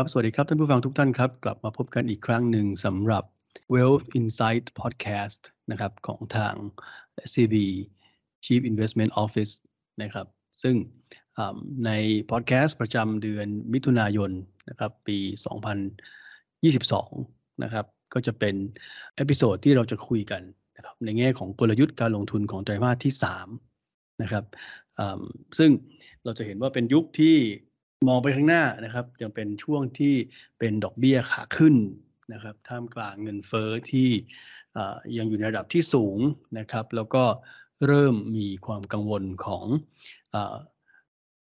ครับ สวัสดีครับ ท่านผู้ฟังทุกท่านครับ กลับมาพบกันอีกครั้งหนึ่งสำหรับ Wealth Insight Podcast นะครับของทาง SCB Chief Investment Office นะครับ ซึ่งในพอดแคสต์ประจำเดือนมิถุนายนนะครับปี 2022 นะครับ ก็จะเป็น episode ที่เราจะคุยกันนะครับในแง่ของกลยุทธ์การลงทุนของไตรมาสที่ 3 นะครับซึ่งเราจะเห็นว่าเป็นยุคที่ มองไปข้างหน้านะครับ ยังเป็นช่วงที่เป็นดอกเบี้ยขาขึ้นนะครับ ท่ามกลางเงินเฟอ้อที่ยังอยู่ในระดับที่สูงนะครับ แล้วก็เริ่มมีความกังวลของ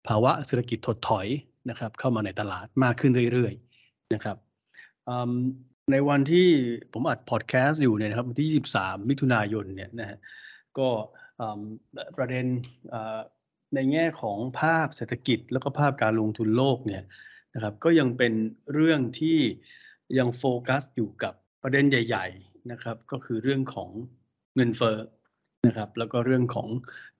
ภาวะเศรษฐกิจถดถอยนะครับ เข้ามาในตลาดมากขึ้นเรื่อยๆนะครับในวันที่ผมอัดพอดแคสต์อยู่เนี่ยนะครับวันที่ 23 มิถุนายนเนี่ยนะฮะก็ประเด็น ในแง่ของภาพเศรษฐกิจ แล้วก็ภาพการลงทุนโลกเนี่ยนะครับก็ยังเป็นเรื่องที่ยังโฟกัสอยู่กับประเด็นใหญ่ ๆนะครับ ก็คือเรื่องของเงินเฟ้อนะครับแล้วก็เรื่องของ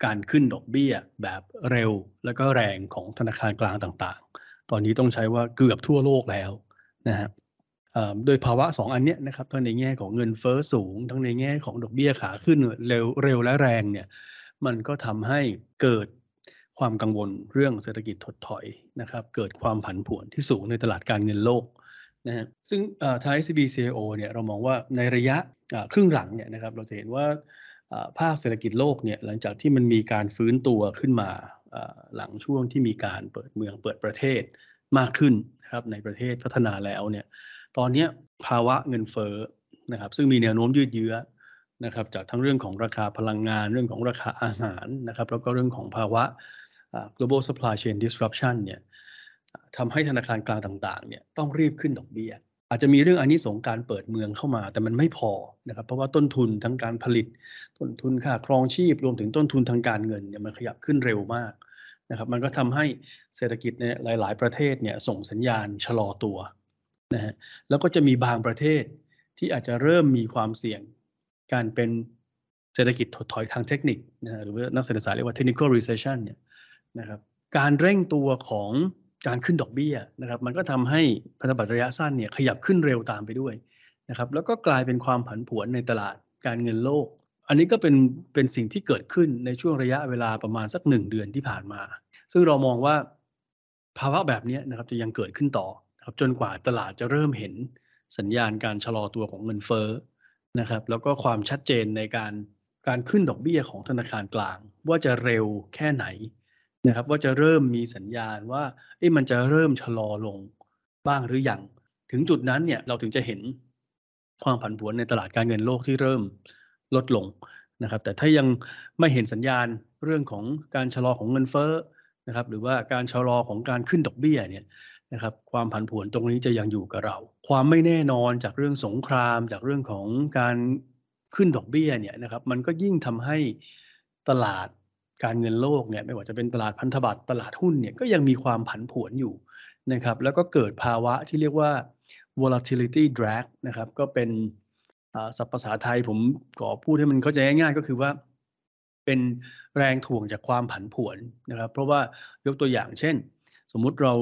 การขึ้นดอกเบี้ยแบบเร็ว แล้วก็แรงของธนาคารกลางต่างๆ ตอนนี้ต้องใช้ว่าเกือบทั่วโลกแล้วนะฮะโดยภาวะ 2 อันเนี้ยนะครับทั้งในแง่ของเงินเฟอ้อสูง ทั้งในแง่ของดอกเบี้ยขาขึ้นเร็วเร็วและแรงเนี่ยมันก็ทำให้เกิด ความกังวลเรื่องเศรษฐกิจถดถอยนะครับ เกิดความผันผวนที่สูงในตลาดการเงินโลกนะฮะซึ่งทาง SCB CIO เนี่ยเรามองว่าในระยะครึ่งหลังเนี่ยนะครับเราจะเห็นว่าภาคเศรษฐกิจโลกเนี่ยหลังจากที่มันมีการฟื้นตัวขึ้นมาหลังช่วงที่มีการเปิดเมืองเปิดประเทศมากขึ้นนะครับในประเทศพัฒนาแล้วเนี่ยตอนนี้ภาวะเงินเฟ้อนะครับซึ่งมีแนวโน้มยืดเยื้อนะครับจากทั้งเรื่องของราคาพลังงานเรื่องของราคาอาหารนะครับแล้วก็เรื่องของภาวะ global supply chain disruption เนี่ยทำให้ธนาคารกลางต่างๆเนี่ยต้องรีบขึ้นดอกเบี้ย อาจจะมีเรื่องอันนี้สงการเปิดเมืองเข้ามา แต่มันไม่พอนะครับเพราะว่าต้นทุนทั้งการผลิต ต้นทุนค่าครองชีพ รวมถึงต้นทุนทางการเงินเนี่ยมันขยับขึ้นเร็วมากนะครับมันก็ทำให้เศรษฐกิจในหลาย ๆ ประเทศเนี่ยส่งสัญญาณชะลอตัวนะฮะแล้วก็จะมีบางประเทศที่อาจจะเริ่มมีความเสี่ยงการเป็นเศรษฐกิจถดถอยทางเทคนิคนะหรือว่านักเศรษฐศาสตร์เรียกว่า technical recession เนี่ย นะครับการเร่งตัวของการขึ้นดอกเบี้ยนะครับ มันก็ทำให้พันธบัตรระยะสั้นเนี่ยขยับขึ้นเร็วตามไปด้วยนะครับ แล้วก็กลายเป็นความผันผวนในตลาดการเงินโลก อันนี้ก็เป็นเป็นสิ่งที่เกิดขึ้นในช่วงระยะเวลาประมาณสักหนึ่งเดือนที่ผ่านมา ซึ่งเรามองว่าภาวะแบบนี้นะครับจะยังเกิดขึ้นต่อครับจนกว่าตลาดจะเริ่มเห็นสัญญาณการชะลอตัวของเงินเฟ้อนะครับ แล้วก็ความชัดเจนในการการขึ้นดอกเบี้ยของธนาคารกลาง ว่าจะเร็วแค่ไหน นะครับว่าจะเริ่มมีสัญญาณว่ามันจะเริ่มชะลอลงบ้างหรืออยัง ถึงจุดนั้นเนี่ยเราถึงจะเห็นความผันผวนในตลาดการเงินโลกที่เริ่มลดลงนะครับ แต่ถ้ายังไม่เห็นสัญญาณเรื่องของการชะลอของเงินเฟ้อนะครับ หรือว่าการชะลอของการขึ้นดอกเบี้ยเนี่ยนะครับ ความผันผวนตรงนี้จะยังอยู่กับเรา ความไม่แน่นอนจากเรื่องสงคราม จากเรื่องของการขึ้นดอกเบี้ยเนี่ยนะครับ มันก็ยิ่งทำให้ตลาด การเงินโลกเนี่ยไม่ว่าจะเป็นตลาดพันธบัตรตลาดหุ้นเนี่ยก็ยังมีความผันผวนอยู่นะครับแล้วก็เกิดภาวะที่เรียกว่า volatility drag นะครับก็เป็นศัพท์ภาษาไทยผมขอพูดให้มันเข้าใจง่ายๆ ก็คือว่า เป็นแรงถ่วงจากความผันผวนนะครับ เพราะว่ายกตัวอย่างเช่น สมมุติเรา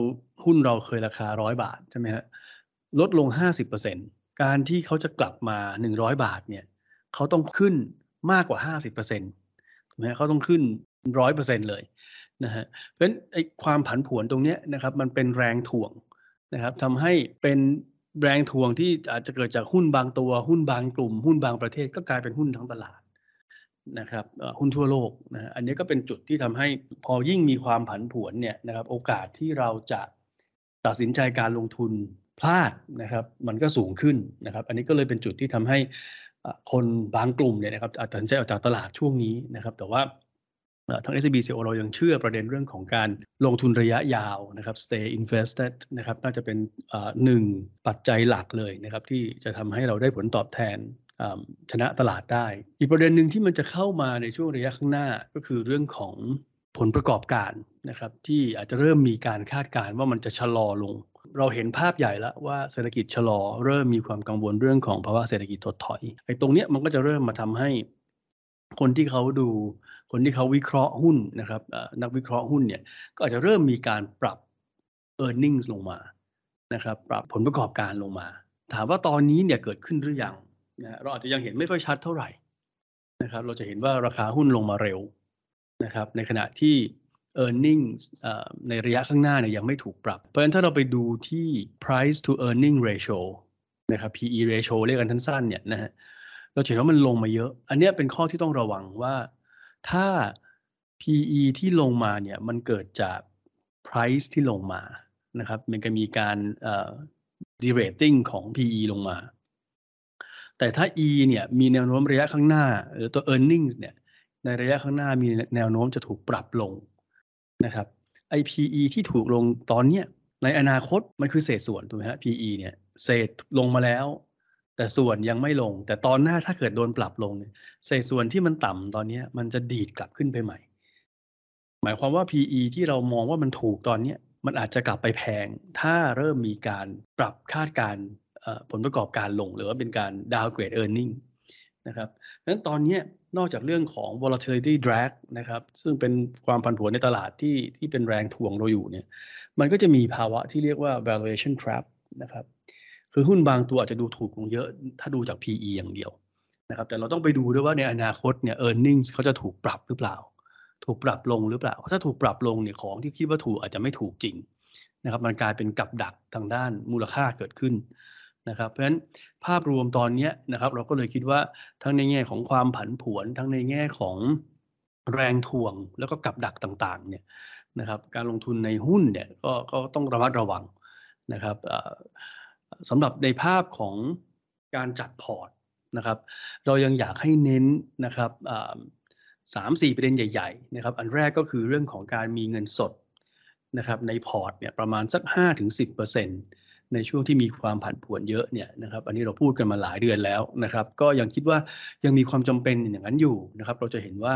หุ้นเราเคยราคาร้อยบาทใช่ไหมฮะลดลง 50%การที่เขาจะกลับมา 100 บาทเนี่ยเขาต้องขึ้นมากกว่า 50% นะเขาต้องขึ้นร้อยเปอร์เซ็นเลยนะฮะเพราะฉะนั้นไอ้ความผันผวนตรงนี้นะครับมันเป็นแรงถ่วงนะครับทำให้เป็นแรงถ่วงที่อาจจะเกิดจากหุ้นบางตัว หุ้นบางกลุ่ม หุ้นบางประเทศก็กลายเป็นหุ้นทั้งตลาดนะครับหุ้นทั่วโลกนะอันนี้ก็เป็นจุดที่ทำให้พอยิ่งมีความผันผวนเนี่ยนะครับโอกาสที่เราจะตัดสินใจการลงทุน พลาดนะครับมันก็สูงขึ้นนะครับ อันนี้ก็เลยเป็นจุดที่ทำให้คนบางกลุ่มเนี่ยนะครับอาจตัดสินใจออกจากตลาดช่วงนี้นะครับ แต่ว่าทาง SCB CO เรายังเชื่อประเด็นเรื่องของการลงทุนระยะยาวนะครับ stay invested นะครับน่าจะเป็นหนึ่งปัจจัยหลักเลยนะครับที่จะทำให้เราได้ผลตอบแทนชนะตลาดได้ อีกประเด็นหนึ่งที่มันจะเข้ามาในช่วงระยะข้างหน้าก็คือเรื่องของผลประกอบการนะครับที่อาจจะเริ่มมีการคาดการณ์ว่ามันจะชะลอลง เราเห็นภาพใหญ่แล้วว่าเศรษฐกิจชะลอเริ่มมีความกังวลเรื่องของภาวะเศรษฐกิจถดถอยไอ้ตรงเนี้ยมันก็จะเริ่มมาทำให้คนที่เขาดู คนที่เขาวิเคราะห์หุ้นนะครับนักวิเคราะห์หุ้นเนี่ยก็อาจจะเริ่มมีการปรับ e a r n i n g ลงมานะครับ ปรับผลประกอบการลงมา ถามว่าตอนนี้เนี่ยเกิดขึ้นหรือยังนะเราอาจจะยังเห็นไม่ค่อยชัดเท่าไหร่นะครับ เราจะเห็นว่าราคาหุ้นลงมาเร็วนะครับ ในขณะที่ e a r n i n g ในระยะข้างหน้าเนี่ยยังไม่ถูกปรับ เพราะฉะนั้นถ้าเราไปดูที่ price to earning ratio นะครับ PE ratio เรียกกันสั้นๆเนี่ยนะฮะเราเห็นว่ามันลงมาเยอะ อันนี้เป็นข้อที่ต้องระวังว่าถ้า PE ที่ลงมาเนี่ยมันเกิดจาก price ที่ลงมานะครับ มันก็มีการ derating ของ PE ลงมา แต่ถ้า E เนี่ยมีแนวโน้มระยะข้างหน้า หรือตัว earnings เนี่ยในระยะข้างหน้ามีแนวโน้มจะถูกปรับลง นะครับ IPE ที่ถูกลงตอนเนี้ยในอนาคตมันคือเศษส่วนถูกไหมฮะ PE เนี่ยเศษลงมาแล้ว แต่ส่วนยังไม่ลง แต่ตอนหน้าถ้าเกิดโดนปรับลงเศษส่วนที่มันต่ำตอนนี้มันจะดีดกลับขึ้นไปใหม่ หมายความว่า PE ที่เรามองว่ามันถูกตอนนี้มันอาจจะกลับไปแพง ถ้าเริ่มมีการปรับคาดการผลประกอบการลง หรือว่าเป็นการ downgrade earning น นะครับนั้นตอนนี้นอกจากเรื่องของ volatility drag นะครับ ซึ่งเป็นความผันผวนในตลาดที่ที่เป็นแรงถ่วงเราอยู่เนี่ย มันก็จะมีภาวะที่เรียกว่า valuation trap นะครับ คือหุ้นบางตัวอาจจะดูถูกลงเยอะ ถ้าดูจาก PE อย่างเดียวนะครับ แต่เราต้องไปดูด้วยว่าในอนาคตเนี่ย earnings เขาจะถูกปรับหรือเปล่า ถูกปรับลงหรือเปล่า ถ้าถูกปรับลงเนี่ยของที่คิดว่าถูกอาจจะไม่ถูกจริงนะครับ มันกลายเป็นกับดักทางด้านมูลค่าเกิดขึ้น นะครับเพราะฉะนั้นภาพรวมตอนนี้นะครับ เราก็เลยคิดว่าทั้งในแง่ของความผันผวน ทั้งในแง่ของแรงถ่วงแล้วก็กับดักต่างๆเนี่ยนะครับ การลงทุนในหุ้นเนี่ยก็ก็ต้องระมัดระวังนะครับสำหรับในภาพของการจัดพอร์ตนะครับ เรายังอยากให้เน้นนะครับสามสี่ประเด็นใหญ่ๆนะครับ อันแรกก็คือเรื่องของการมีเงินสดนะครับในพอร์ตเนี่ยประมาณสัก5-10% ในช่วงที่มีความผันผวนเยอะเนี่ยนะครับ อันนี้เราพูดกันมาหลายเดือนแล้วนะครับ ก็ยังคิดว่ายังมีความจำเป็นอย่างนั้นอยู่นะครับ เราจะเห็นว่า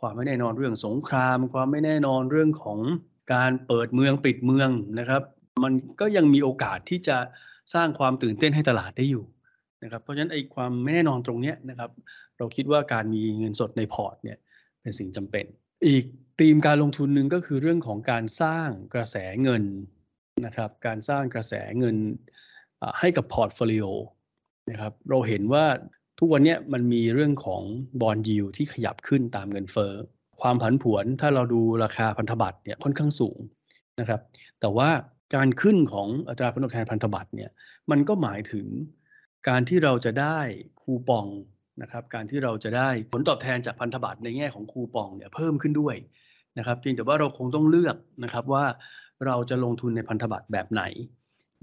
ความไม่แน่นอนเรื่องสงคราม ความไม่แน่นอนเรื่องของการเปิดเมืองปิดเมืองนะครับ มันก็ยังมีโอกาสที่จะสร้างความตื่นเต้นให้ตลาดได้อยู่นะครับ เพราะฉะนั้นไอ้ความไม่แน่นอนตรงนี้นะครับ เราคิดว่าการมีเงินสดในพอร์ตเนี่ยเป็นสิ่งจำเป็น อีกธีมการลงทุนหนึ่งก็คือเรื่องของการสร้างกระแสเงิน นะครับการสร้างกระแสเงินให้กับ portfolio นะครับเราเห็นว่าทุกวันนี้มันมีเรื่องของ bond yield ที่ขยับขึ้นตามเงินเฟ้อความผันผวนถ้าเราดูราคาพันธบัตรเนี่ยค่อนข้างสูงนะครับแต่ว่าการขึ้นของอัตราผลตอบแทนพันธบัตรเนี่ยมันก็หมายถึงการที่เราจะได้คูปองนะครับการที่เราจะได้ผลตอบแทนจากพันธบัตรในแง่ของคูปองเนี่ยเพิ่มขึ้นด้วยนะครับเพียงแต่ว่าเราคงต้องเลือกนะครับว่า เราจะลงทุนในพันธบัตรแบบไหน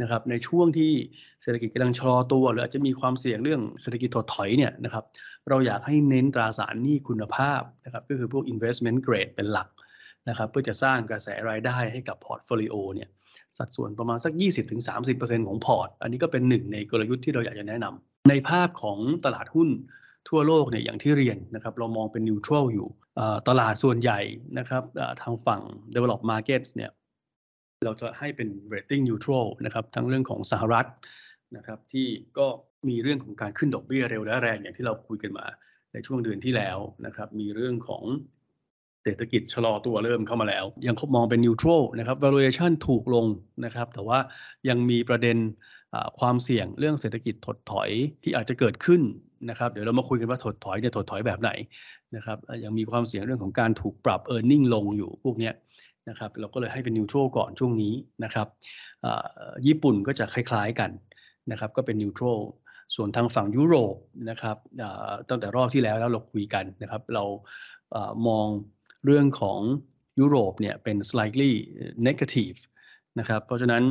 นะครับในช่วงที่เศรษฐกิจกำลังชะลอตัว หรืออาจจะมีความเสี่ยงเรื่องเศรษฐกิจถดถอยเนี่ยนะครับเราอยากให้เน้นตราสารหนี้คุณภาพนะครับก็คือพวก investment grade เป็นหลักนะครับเพื่อจะสร้างกระแสรายได้ให้กับ portfolio เนี่ยสัดส่วนประมาณสัก 20-30%ของพอร์ต อันนี้ก็เป็นหนึ่งในกลยุทธ์ที่เราอยากจะแนะนำในภาพของตลาดหุ้นทั่วโลกเนี่ยอย่างที่เรียนนะครับเรามองเป็นนิวทรัลอยู่ตลาดส่วนใหญ่นะครับทางฝั่ง develop markets เนี่ย เราจะให้เป็น rating neutral นะครับทั้งเรื่องของสหรัฐนะครับที่ก็มีเรื่องของการขึ้นดอกเบี้ยเร็วและแรงอย่างที่เราคุยกันมาในช่วงเดือนที่แล้วนะครับมีเรื่องของเศรษฐกิจชะลอตัวเริ่มเข้ามาแล้ว ยังมองเป็น neutral นะครับ valuation ถูกลงนะครับ แต่ว่ายังมีประเด็นความเสี่ยงเรื่องเศรษฐกิจถดถอยที่อาจจะเกิดขึ้นนะครับ เดี๋ยวเรามาคุยกันว่าถดถอยเนี่ยถดถอยแบบไหนนะครับยังมีความเสี่ยงเรื่องของการถูกปรับ e a r n i n g ลงอยู่พวกนี้ นะครับเราก็เลยให้เป็นนิวทรัลก่อนช่วงนี้นะครับญี่ปุ่นก็จะคล้ายๆกันนะครับก็เป็นนิวทรัลส่วนทางฝั่งยุโรปนะครับตั้งแต่รอบที่แล้วแล้วเราคุยกันนะครับเรามองเรื่องของยุโรปเนี่ยเป็น slightly negative นะครับเพราะฉะนั้น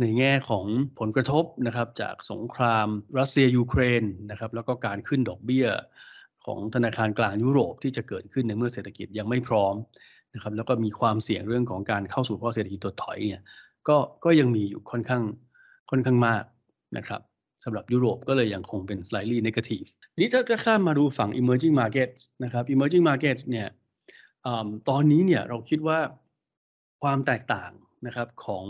ในแง่ของผลกระทบนะครับจากสงครามรัสเซียยูเครนนะครับแล้วก็การขึ้นดอกเบี้ยของธนาคารกลางยุโรปที่จะเกิดขึ้นในเมื่อเศรษฐกิจยังไม่พร้อม นะครับแล้วก็มีความเสี่ยงเรื่องของการเข้าสู่ภาวะเศรษฐกิจถดถอยเนี่ยก็ก็ยังมีอยู่ค่อนข้างค่อนข้างมากนะครับสำหรับยุโรปก็เลยยังคงเป็น slightly negative นี้ถ้าจะข้ามมาดูฝั่ง emerging markets นะครับ emerging markets เนี่ยตอนนี้เนี่ยเราคิดว่าความแตกต่างนะครับของ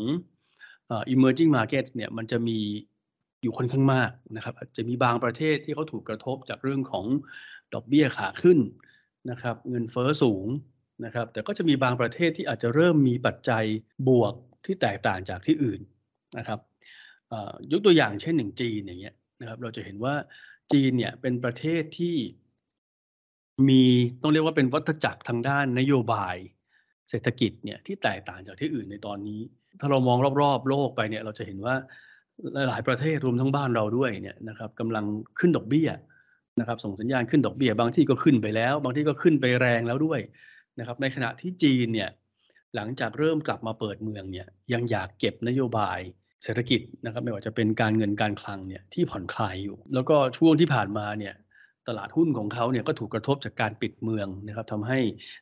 emerging markets เนี่ยมันจะมีอยู่ค่อนข้างมากนะครับจะมีบางประเทศที่เขาถูกกระทบจากเรื่องของดอกเบี้ยขาขึ้นนะครับ เงินเฟอ้อสูง นะครับแต่ก็จะมีบางประเทศที่อาจจะเริ่มมีปัจจัยบวกที่แตกต่างจากที่อื่นนะครับยกตัวอย่างเช่นอย่างจีนอย่างเงี้ยนะครับเราจะเห็นว่าจีนเนี่ยเป็นประเทศที่มีต้องเรียกว่าเป็นวัฏจักรทางด้านนโยบายเศรษฐกิจเนี่ยที่แตกต่างจากที่อื่นในตอนนี้ ถ้าเรามองรอบๆ โลกไปเนี่ยเราจะเห็นว่าหลายประเทศรวมทั้งบ้านเราด้วยเนี่ยนะครับกำลังขึ้นดอกเบี้ยนะครับ ส่งสัญญาณขึ้นดอกเบี้ย บางที่ก็ขึ้นไปแล้ว บางที่ก็ขึ้นไปแรงแล้วด้วย นะครับในขณะที่จีนเนี่ยหลังจากเริ่มกลับมาเปิดเมืองเนี่ยยังอยากเก็บนโยบายเศรษฐกิจนะครับไม่ว่าจะเป็นการเงินการคลังเนี่ยที่ผ่อนคลายอยู่ แล้วก็ช่วงที่ผ่านมาเนี่ยตลาดหุ้นของเขาเนี่ยก็ถูกกระทบจากการปิดเมืองนะครับทำให้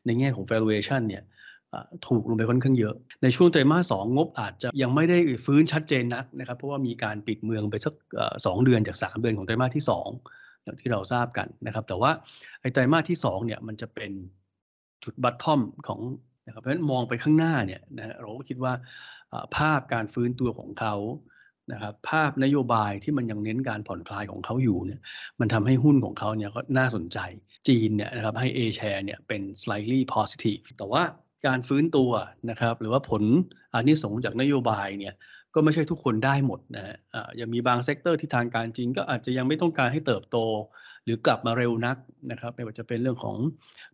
ในแง่ของ valuation เนี่ยถูกลงไปค่อนข้างเยอะ ในช่วงไตรมาสสองงบอาจจะยังไม่ได้ฟื้นชัดเจนนักนะครับ เพราะว่ามีการปิดเมืองไปสักสองเดือนจาก 3 เดือนของไตรมาสที่2อย่างที่เราทราบกันนะครับ แต่ว่าไอ้ไตรมาสที่2เนี่ยมันจะเป็น จุดบัตทอมของนะครับ เพราะฉะนั้นมองไปข้างหน้าเนี่ยนะเราก็คิดว่าภาพการฟื้นตัวของเขานะครับภาพนโยบายที่มันยังเน้นการผ่อนคลายของเขาอยู่เนี่ยมันทำให้หุ้นของเขาเนี่ยก็น่าสนใจจีนเนี่ยนะครับให้ A share เนี่ยเป็น slightly positive แต่ว่าการฟื้นตัวนะครับหรือว่าผลอานิสงส์จากนโยบายเนี่ยก็ไม่ใช่ทุกคนได้หมดนะฮะยังมีบาง sector ที่ทางการจีนก็อาจจะยังไม่ต้องการให้เติบโต หรือกลับมาเร็วนักนะครับไม่ว่าจะเป็นเรื่องของ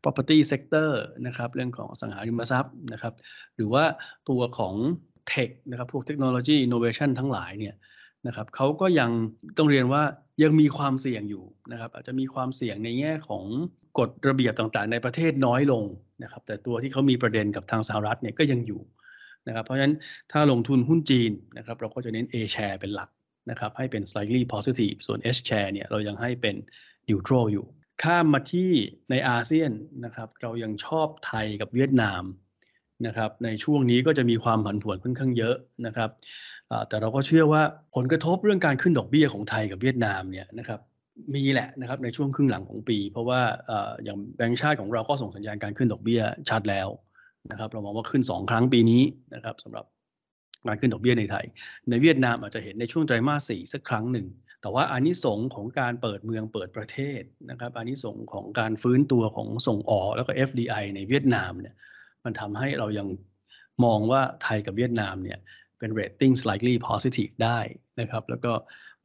property sector นะครับเรื่องของอสังหาริมทรัพย์นะครับ หรือว่าตัวของเทคนะครับพวกเทคโนโลยีอินโนเวชันทั้งหลายเนี่ยนะครับเขาก็ยังต้องเรียนว่ายังมีความเสี่ยงอยู่นะครับ อาจจะมีความเสี่ยงในแง่ของกฎระเบียบต่างๆ ในประเทศน้อยลงนะครับ แต่ตัวที่เขามีประเด็นกับทางสหรัฐเนี่ยก็ยังอยู่นะครับ เพราะฉะนั้นถ้าลงทุนหุ้นจีนนะครับ เราก็จะเน้น A share เป็นหลักนะครับ ให้เป็น slightly positive ส่วน S share เนี่ยเรายังให้เป็น neutral อยู่ ข้ามมาที่ในอาเซียนนะครับเรายังชอบไทยกับเวียดนามนะครับในช่วงนี้ก็จะมีความผันผวนค่อนข้างเยอะนะครับแต่เราก็เชื่อว่าผลกระทบเรื่องการขึ้นดอกเบี้ยของไทยกับเวียดนามเนี่ยนะครับมีแหละนะครับในช่วงครึ่งหลังของปี เพราะว่าอย่างแบงก์ชาติของเราก็ส่งสัญญาณการขึ้นดอกเบี้ยชัดแล้วนะครับเรามองว่าขึ้น 2 ครั้งปีนี้นะครับสำหรับการขึ้นดอกเบี้ยในไทย ในเวียดนามอาจจะเห็นในช่วงไตรมาสสี่สักครั้งหนึ่ง แต่ว่าอานิสงของการเปิดเมืองเปิดประเทศนะครับอานิสงของการฟื้นตัวของส่งออกแล้วก็ FDI ในเวียดนามเนี่ยมันทำให้เรายังมองว่าไทยกับเวียดนามเนี่ยเป็น rating slightly positive ได้นะครับ แล้วก็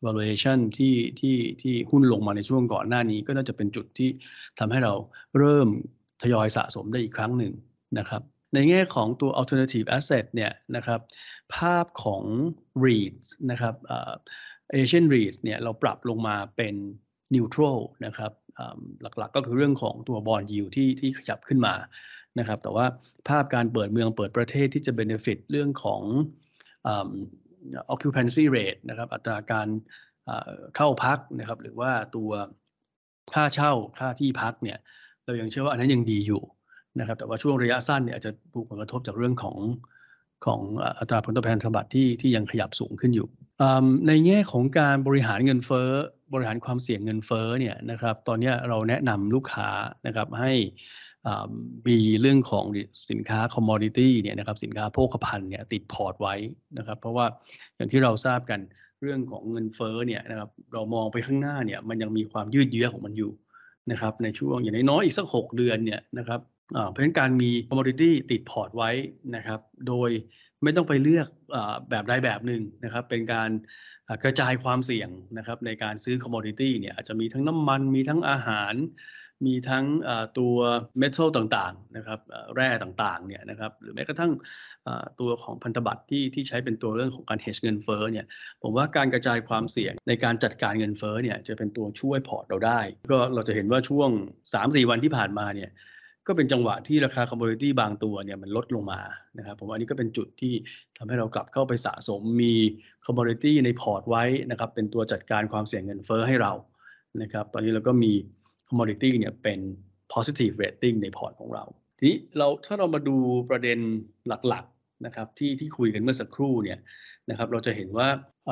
valuation ที่ที่ที่หุ้นลงมาในช่วงก่อนหน้านี้ ก็น่าจะเป็นจุดที่ทำให้เราเริ่มทยอยสะสมได้อีกครั้งหนึ่งนะครับ ในแง่ของตัว alternative asset เนี่ยนะครับ ภาพของ REITs นะครับ Asian REITs เนี่ยเราปรับลงมาเป็น neutral นะครับหลักๆก็คือเรื่องของตัว bond yield ที่ที่ขยับขึ้นมานะครับ แต่ว่าภาพการเปิดเมืองเปิดประเทศที่จะ benefit เรื่องของ occupancy rate นะครับ อัตราการเข้าพักนะครับ หรือว่าตัวค่าเช่าค่าที่พักเนี่ย เรายังเชื่อว่าอันนั้นยังดีอยู่นะครับ แต่ว่าช่วงระยะสั้นเนี่ยอาจจะถูกผลกระทบจากเรื่องของของอัตราผลตอบแทนพันธบัตรที่ที่ยังขยับสูงขึ้นอยู่ ในแง่ของการบริหารเงินเฟ้อบริหารความเสี่ยงเงินเฟ้อเนี่ยนะครับตอนนี้เราแนะนำลูกค้านะครับให้มีเรื่องของสินค้า commodity เนี่ยนะครับสินค้าโภคภัณฑ์เนี่ยติดพอร์ตไว้นะครับ เพราะว่าอย่างที่เราทราบกันเรื่องของเงินเฟ้อเนี่ยนะครับเรามองไปข้างหน้าเนี่ยมันยังมีความยืดเยื้อของมันอยู่นะครับในช่วงอย่างน้อยอีกสัก 6 เดือนเนี่ยนะครับเพราะฉะนั้นการมี commodity ติดพอร์ตไว้นะครับโดย ไม่ต้องไปเลือกแบบใดแบบหนึ่งนะครับ เป็นการกระจายความเสี่ยงนะครับในการซื้อ commodity เนี่ยอาจจะมีทั้งน้ำมันมีทั้งอาหาร มีทั้งตัว metal ต่างๆนะครับแร่ต่างๆเนี่ยนะครับหรือแม้กระทั่งตัวของพันธบัตรที่ที่ใช้เป็นตัวเรื่องของการ hedge เงินเฟ้อเนี่ยผมว่าการกระจายความเสี่ยงในการจัดการเงินเฟ้อเนี่ยจะเป็นตัวช่วยพอร์ตเราได้ ก็เราจะเห็นว่าช่วง 3-4 วันที่ผ่านมาเนี่ย ก็เป็นจังหวะที่ราคา commodity บางตัวเนี่ยมันลดลงมานะครับผมว่านี้ก็เป็นจุดที่ทำให้เรากลับเข้าไปสะสมมี commodity ในพอร์ตไว้นะครับเป็นตัวจัดการความเสี่ยงเงินเฟ้อให้เรานะครับตอนนี้เราก็มี commodity เนี่ยเป็น positive rating ในพอร์ตของเราทีนี้เราถ้าเรามาดูประเด็นหลักๆนะครับที่ที่คุยกันเมื่อสักครู่เนี่ยนะครับเราจะเห็นว่า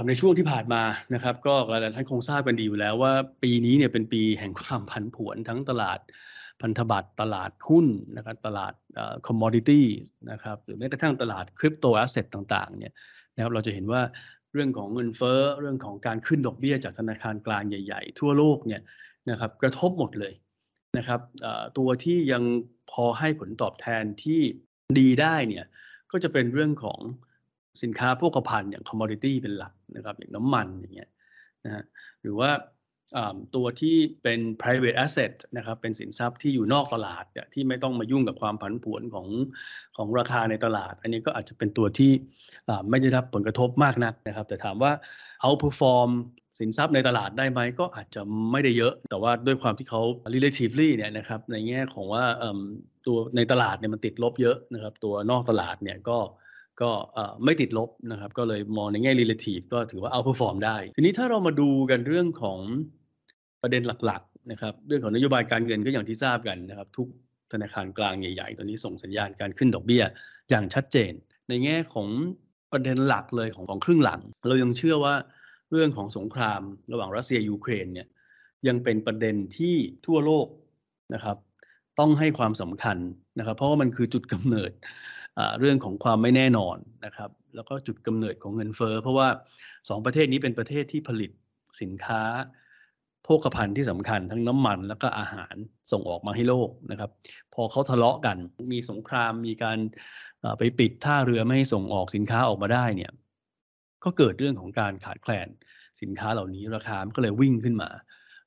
ในช่วงที่ผ่านมานะครับ ก็หลายๆท่านคงทราบกันดีอยู่แล้วว่า ปีนี้เนี่ยเป็นปีแห่งความผันผวนทั้งตลาดพันธบัตรตลาดหุ้นนะครับตลาดคอมมอดิตี้นะครับหรือแม้กระทั่งตลาดคริปโตแอสเซทต่างๆเนี่ยนะครับเราจะเห็นว่าเรื่องของเงินเฟ้อเรื่องของการขึ้นดอกเบี้ยจากธนาคารกลางใหญ่ ๆ ทั่วโลกเนี่ยนะครับกระทบหมดเลยนะครับตัวที่ยังพอให้ผลตอบแทนที่ดีได้เนี่ยก็จะเป็นเรื่องของ สินค้าโภคภัณฑ์อย่าง commodity เป็นหลักนะครับอย่างน้ำมันอย่างเงี้ยนะฮะหรือว่าตัวที่เป็น private asset นะครับเป็นสินทรัพย์ที่อยู่นอกตลาดที่ไม่ต้องมายุ่งกับความผันผวนของของราคาในตลาด อันนี้ก็อาจจะเป็นตัวที่ไม่ได้รับผลกระทบมากนักนะครับ แต่ถามว่า outperform สินทรัพย์ในตลาดได้ไหมก็อาจจะไม่ได้เยอะ แต่ว่าด้วยความที่เขา relatively เนี่ยนะครับในแง่ของว่าตัวในตลาดเนี่ยมันติดลบเยอะนะครับตัวนอกตลาดเนี่ยก็ ก็ไม่ติดลบนะครับ ก็เลยมองในแง่ relative ก็ถือว่า outperform ได้ ทีนี้ถ้าเรามาดูกันเรื่องของประเด็นหลักๆนะครับ เรื่องของนโยบายการเงินก็อย่างที่ทราบกันนะครับ ทุกธนาคารกลางใหญ่ๆ ตอนนี้ส่งสัญญาณการขึ้นดอกเบี้ย อย่างชัดเจน ในแง่ของประเด็นหลักเลยของของครึ่งหลัง เรายังเชื่อว่าเรื่องของสงครามระหว่างรัสเซียยูเครนเนี่ยยังเป็นประเด็นที่ทั่วโลกนะครับ ต้องให้ความสำคัญนะครับ เพราะว่ามันคือจุดกำเนิด เรื่องของความไม่แน่นอนนะครับ แล้วก็จุดกำเนิดของเงินเฟ้อเพราะว่า 2 ประเทศนี้เป็นประเทศที่ผลิตสินค้าโภคภัณฑ์ที่สำคัญทั้งน้ำมันแล้วก็อาหารส่งออกมาให้โลกนะครับ พอเขาทะเลาะกันมีสงครามมีการไปปิดท่าเรือไม่ให้ส่งออกสินค้าออกมาได้เนี่ยก็เกิดเรื่องของการขาดแคลนสินค้าเหล่านี้ราคามันก็เลยวิ่งขึ้นมา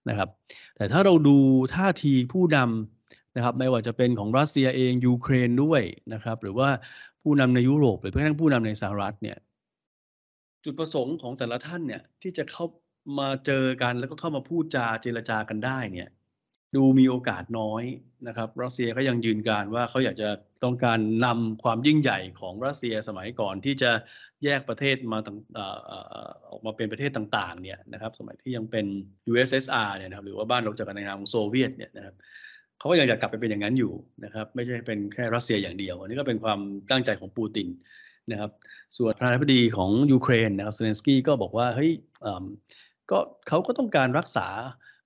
นะครับ แต่ถ้าเราดูท่าทีผู้นำ นะครับไม่ว่าจะเป็นของรัสเซียเองยูเครนด้วยนะครับหรือว่าผู้นำในยุโรปหรือแม้กระทั่งผู้นำในสหรัฐเนี่ยจุดประสงค์ของแต่ละท่านเนี่ยที่จะเข้ามาเจอกันแล้วก็เข้ามาพูดจาเจรจากันได้เนี่ยดูมีโอกาสน้อยนะครับ รัสเซียก็ยังยืนการว่าเขาอยากจะต้องการนำความยิ่งใหญ่ของรัสเซียสมัยก่อนที่จะแยกประเทศมาออกมาเป็นประเทศต่างๆเนี่ยนะครับสมัยที่ยังเป็น USSR เนี่ยนะครับหรือว่าบ้านรบจากการในงานของโซเวียตเนี่ยนะครับ เขาก็ยังอยากกลับไปเป็นอย่างนั้นอยู่นะครับ ไม่ใช่เป็นแค่รัสเซียอย่างเดียว อันนี้ก็เป็นความตั้งใจของปูตินนะครับ ส่วนประธานาธิบดีของยูเครนนะครับเซเลนสกี้ก็บอกว่าเฮ้ยก็เขาก็ต้องการรักษา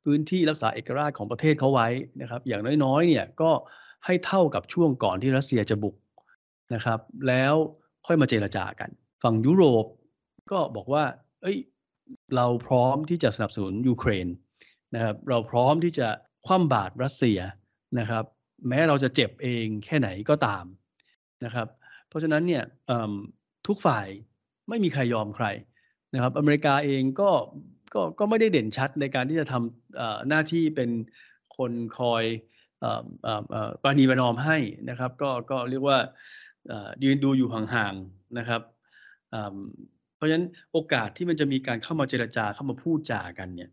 พื้นที่รักษาเอกราชของประเทศเขาไว้นะครับ อย่างน้อยๆเนี่ยก็ให้เท่ากับช่วงก่อนที่รัสเซียจะบุกนะครับ แล้วค่อยมาเจรจากัน ฝั่งยุโรปก็บอกว่า เอ้ย เราพร้อมที่จะสนับสนุนยูเครนนะครับ เราพร้อมที่จะ คว่ำบาตรรัสเซียนะครับ แม้เราจะเจ็บเองแค่ไหนก็ตามนะครับ เพราะฉะนั้นเนี่ยทุกฝ่ายไม่มีใครยอมใครนะครับ อเมริกาเองก็ก็ก็ไม่ได้เด่นชัดในการที่จะทำหน้าที่เป็นคนคอยปานีประนอมให้นะครับ ก็ก็เรียกว่ายืนดูอยู่ห่างๆนะครับเพราะฉะนั้นโอกาสที่มันจะมีการเข้ามาเจรจาเข้ามาพูดจากันเนี่ย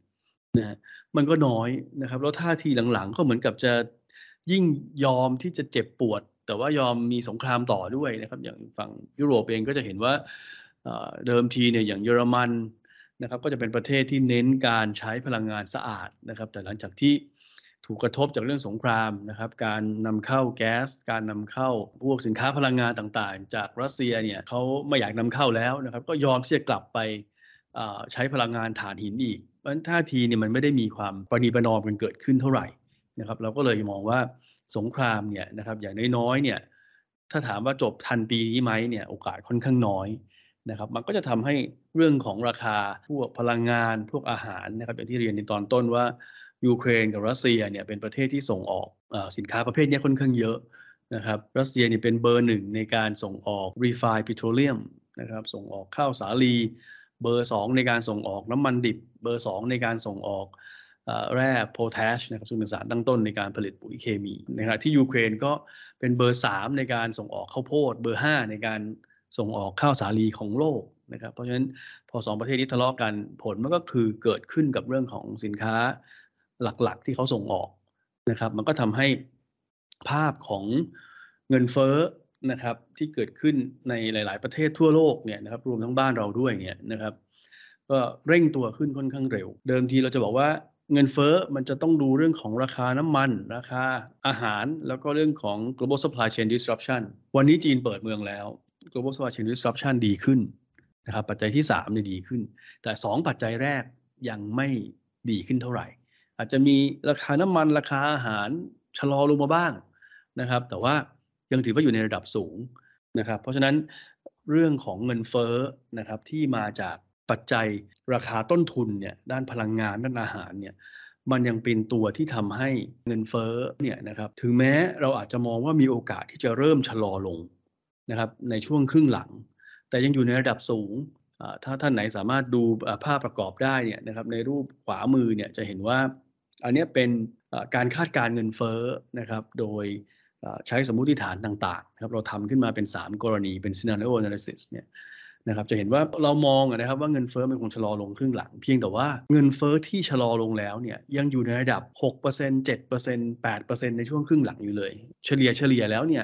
นะมันก็น้อยนะครับ แล้วท่าทีหลังๆ ก็เหมือนกับจะยิ่งยอมที่จะเจ็บปวด แต่ว่ายอมมีสงครามต่อด้วยนะครับ อย่างฝั่งยุโรปเองก็จะเห็นว่าเดิมทีเนี่ยอย่างเยอรมันนะครับ ก็จะเป็นประเทศที่เน้นการใช้พลังงานสะอาดนะครับ แต่หลังจากที่ถูกกระทบจากเรื่องสงครามนะครับ การนำเข้าแก๊ส การนำเข้าพวกสินค้าพลังงานต่างๆ จากรัสเซียเนี่ยเขาไม่อยากนำเข้าแล้วนะครับ ก็ยอมที่จะกลับไป ใช้พลังงานถ่านหินอีกเพราะฉะนั้นท่าทีเนี่ยมันไม่ได้มีความปณีประนอมกันเกิดขึ้นเท่าไหร่นะครับ เราก็เลยมองว่าสงครามเนี่ยนะครับอย่างน้อยๆเนี่ยถ้าถามว่าจบทันปีนี้ไหมเนี่ยโอกาสค่อนข้างน้อยนะครับ มันก็จะทำให้เรื่องของราคาพวกพลังงานพวกอาหารนะครับอย่างที่เรียนในตอนต้นว่ายูเครนกับรัสเซียเนี่ยเป็นประเทศที่ส่งออกสินค้าประเภทนี้ค่อนข้างเยอะนะครับรัสเซียเนี่ยเป็นเบอร์หนึ่งในการส่งออก refined petroleum นะครับส่งออกข้าวสาลี เบอร์ 2 ในการส่งออกน้ำมันดิบ เบอร์ 2 ในการส่งออกแร่โพแทชนะครับซึ่งเป็นสารตั้งต้นในการผลิตปุ๋ยเคมีนะครับที่ยูเครนก็เป็นเบอร์ 3 ในการส่งออกข้าวโพด เบอร์ 5 ในการส่งออกข้าวสาลีของโลกนะครับเพราะฉะนั้นพอสองประเทศนี้ทะเลาะกันผลมันก็คือเกิดขึ้นกับเรื่องของสินค้าหลักๆ ที่เขาส่งออกนะครับ มันก็ทำให้ภาพของเงินเฟ้อ นะครับที่เกิดขึ้นในหลาย ๆ ประเทศทั่วโลกเนี่ยนะครับรวมทั้งบ้านเราด้วยเนี่ยนะครับ ก็เร่งตัวขึ้นค่อนข้างเร็ว เดิมทีเราจะบอกว่าเงินเฟ้อมันจะต้องดูเรื่องของราคาน้ำมัน ราคาอาหาร แล้วก็เรื่องของ global supply chain disruption วันนี้จีนเปิดเมืองแล้ว global supply chain disruption ดีขึ้นนะครับปัจจัยที่3เนี่ยดีขึ้น แต่ 2 ปัจจัยแรกยังไม่ดีขึ้นเท่าไหร่ อาจจะมีราคาน้ำมันราคาอาหารชะลอลงมาบ้างนะครับ แต่ว่า ยังถือว่าอยู่ในระดับสูงนะครับ เพราะฉะนั้นเรื่องของเงินเฟ้อนะครับที่มาจากปัจจัยราคาต้นทุนเนี่ยด้านพลังงานด้านอาหารเนี่ยมันยังเป็นตัวที่ทำให้เงินเฟ้อเนี่ยนะครับถึงแม้เราอาจจะมองว่ามีโอกาสที่จะเริ่มชะลอลงนะครับในช่วงครึ่งหลังแต่แต่ยังอยู่ในระดับสูง ถ้าท่านไหนสามารถดูภาพประกอบได้เนี่ยนะครับในรูปขวามือเนี่ยจะเห็นว่าอันนี้เป็นการคาดการเงินเฟ้อนะครับโดย ใช้สมมุติฐานต่างๆครับเราทำขึ้นมาเป็น 3 กรณีเป็น scenario analysis เนี่ยนะครับจะเห็นว่าเรามองนะครับว่าเงินเฟ้อมันคงชะลอลงครึ่งหลัง เพียงแต่ว่าเงินเฟ้อที่ชะลอลงแล้วเนี่ยยังอยู่ในระดับ 6% 7% 8%ในช่วงครึ่งหลังอยู่เลย เฉลี่ยเฉลี่ยแล้วเนี่ย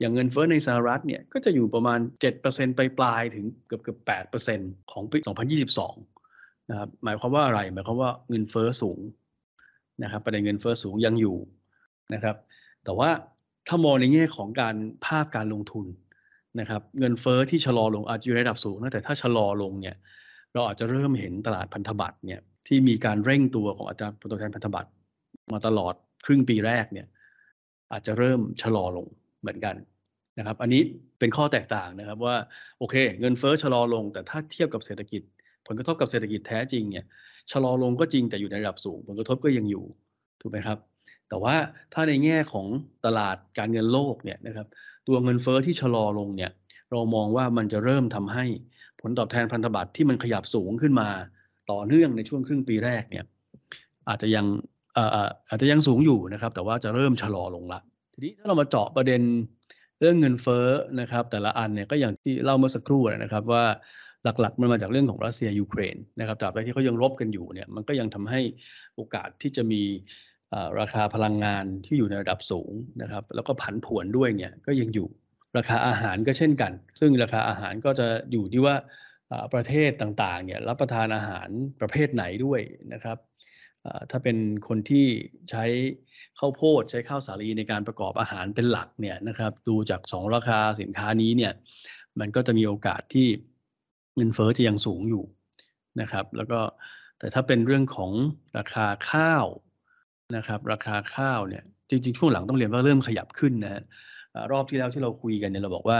อย่างเงินเฟ้อในสหรัฐเนี่ยก็จะอยู่ประมาณ 7%ไปปลายถึงเกือบเกือบ8%ของปี 2022นะครับหมายความว่าอะไรหมายความว่าเงินเฟ้อสูงนะครับประเด็นเงินเฟ้อสูงยังอยู่นะครับแต่ว่า ถ้ามองในแง่ของการภาพการลงทุนนะครับ เงินเฟอ้อที่ชะลอลงอาจจะอยู่ในระดับสูงนะแต่ถ้าชะลอลงเนี่ย เราอาจจะเริ่มเห็นตลาดพันธบัตรเนี่ยที่มีการเร่งตัวของอัตราผลตอบแทนพันธบัตรมาตลอดครึ่งปีแรกเนี่ย อาจจะเริ่มชะลอลงเหมือนกันนะครับ อันนี้เป็นข้อแตกต่างนะครับว่าโอเค เงินเฟอ้อชะลอลง แต่ถ้าเทียบกับเศรษฐกิจ ผลกระทบกับเศรษฐกิจแท้จริงเนี่ยชะลอลงก็จริงแต่อยู่ในระดับสูง ผลกระทบก็ยังอยู่ถูกไหมครับ แต่ว่าถ้าในแง่ของตลาดการเงินโลกเนี่ยนะครับตัวเงินเฟอ้อที่ชะลอลงเนี่ยเรามองว่ามันจะเริ่มทำให้ผลตอบแทนพันธบัตรที่มันขยับสูงขึ้นมาต่อเนื่องในช่วงครึ่งปีแรกเนี่ยอาจจะยังอาจจะยังสูงอยู่นะครับ แต่ว่าจะเริ่มชะลอลงละทีนี้ถ้าเรามาเจาะประเด็นเรื่องเงินเฟ้อนะครับ แต่ละอันเนี่ยก็อย่างที่เล่าเมื่อสักครู่นะครับว่าหลักๆ มันมาจากเรื่องของรัสเซียยูเครนนะครับตราบใดที่เขายังรบกันอยู่เนี่ยมันก็ยังทำให้โอกาสที่จะมี ราคาพลังงานที่อยู่ในระดับสูงนะครับ แล้วก็ผันผวนด้วยเนี่ยก็ยังอยู่ราคาอาหารก็เช่นกัน ซึ่งราคาอาหารก็จะอยู่ที่ว่าประเทศต่างๆเนี่ยรับประทานอาหารประเภทไหนด้วยนะครับถ้าเป็นคนที่ใช้ข้าวโพดใช้ข้าวสาลีในการประกอบอาหารเป็นหลักเนี่ยนะครับ ดูจากสองราคาสินค้านี้เนี่ยมันก็จะมีโอกาสที่เงินเฟอ้อจะยังสูงอยู่นะครับ แล้วก็แต่ถ้าเป็นเรื่องของราคาข้าว นะครับราคาข้าวเนี่ยจริงๆ ช่วงหลังต้องเรียนว่าเริ่มขยับขึ้นนะฮะรอบที่แล้วที่เราคุยกันเนี่ยเราบอกว่า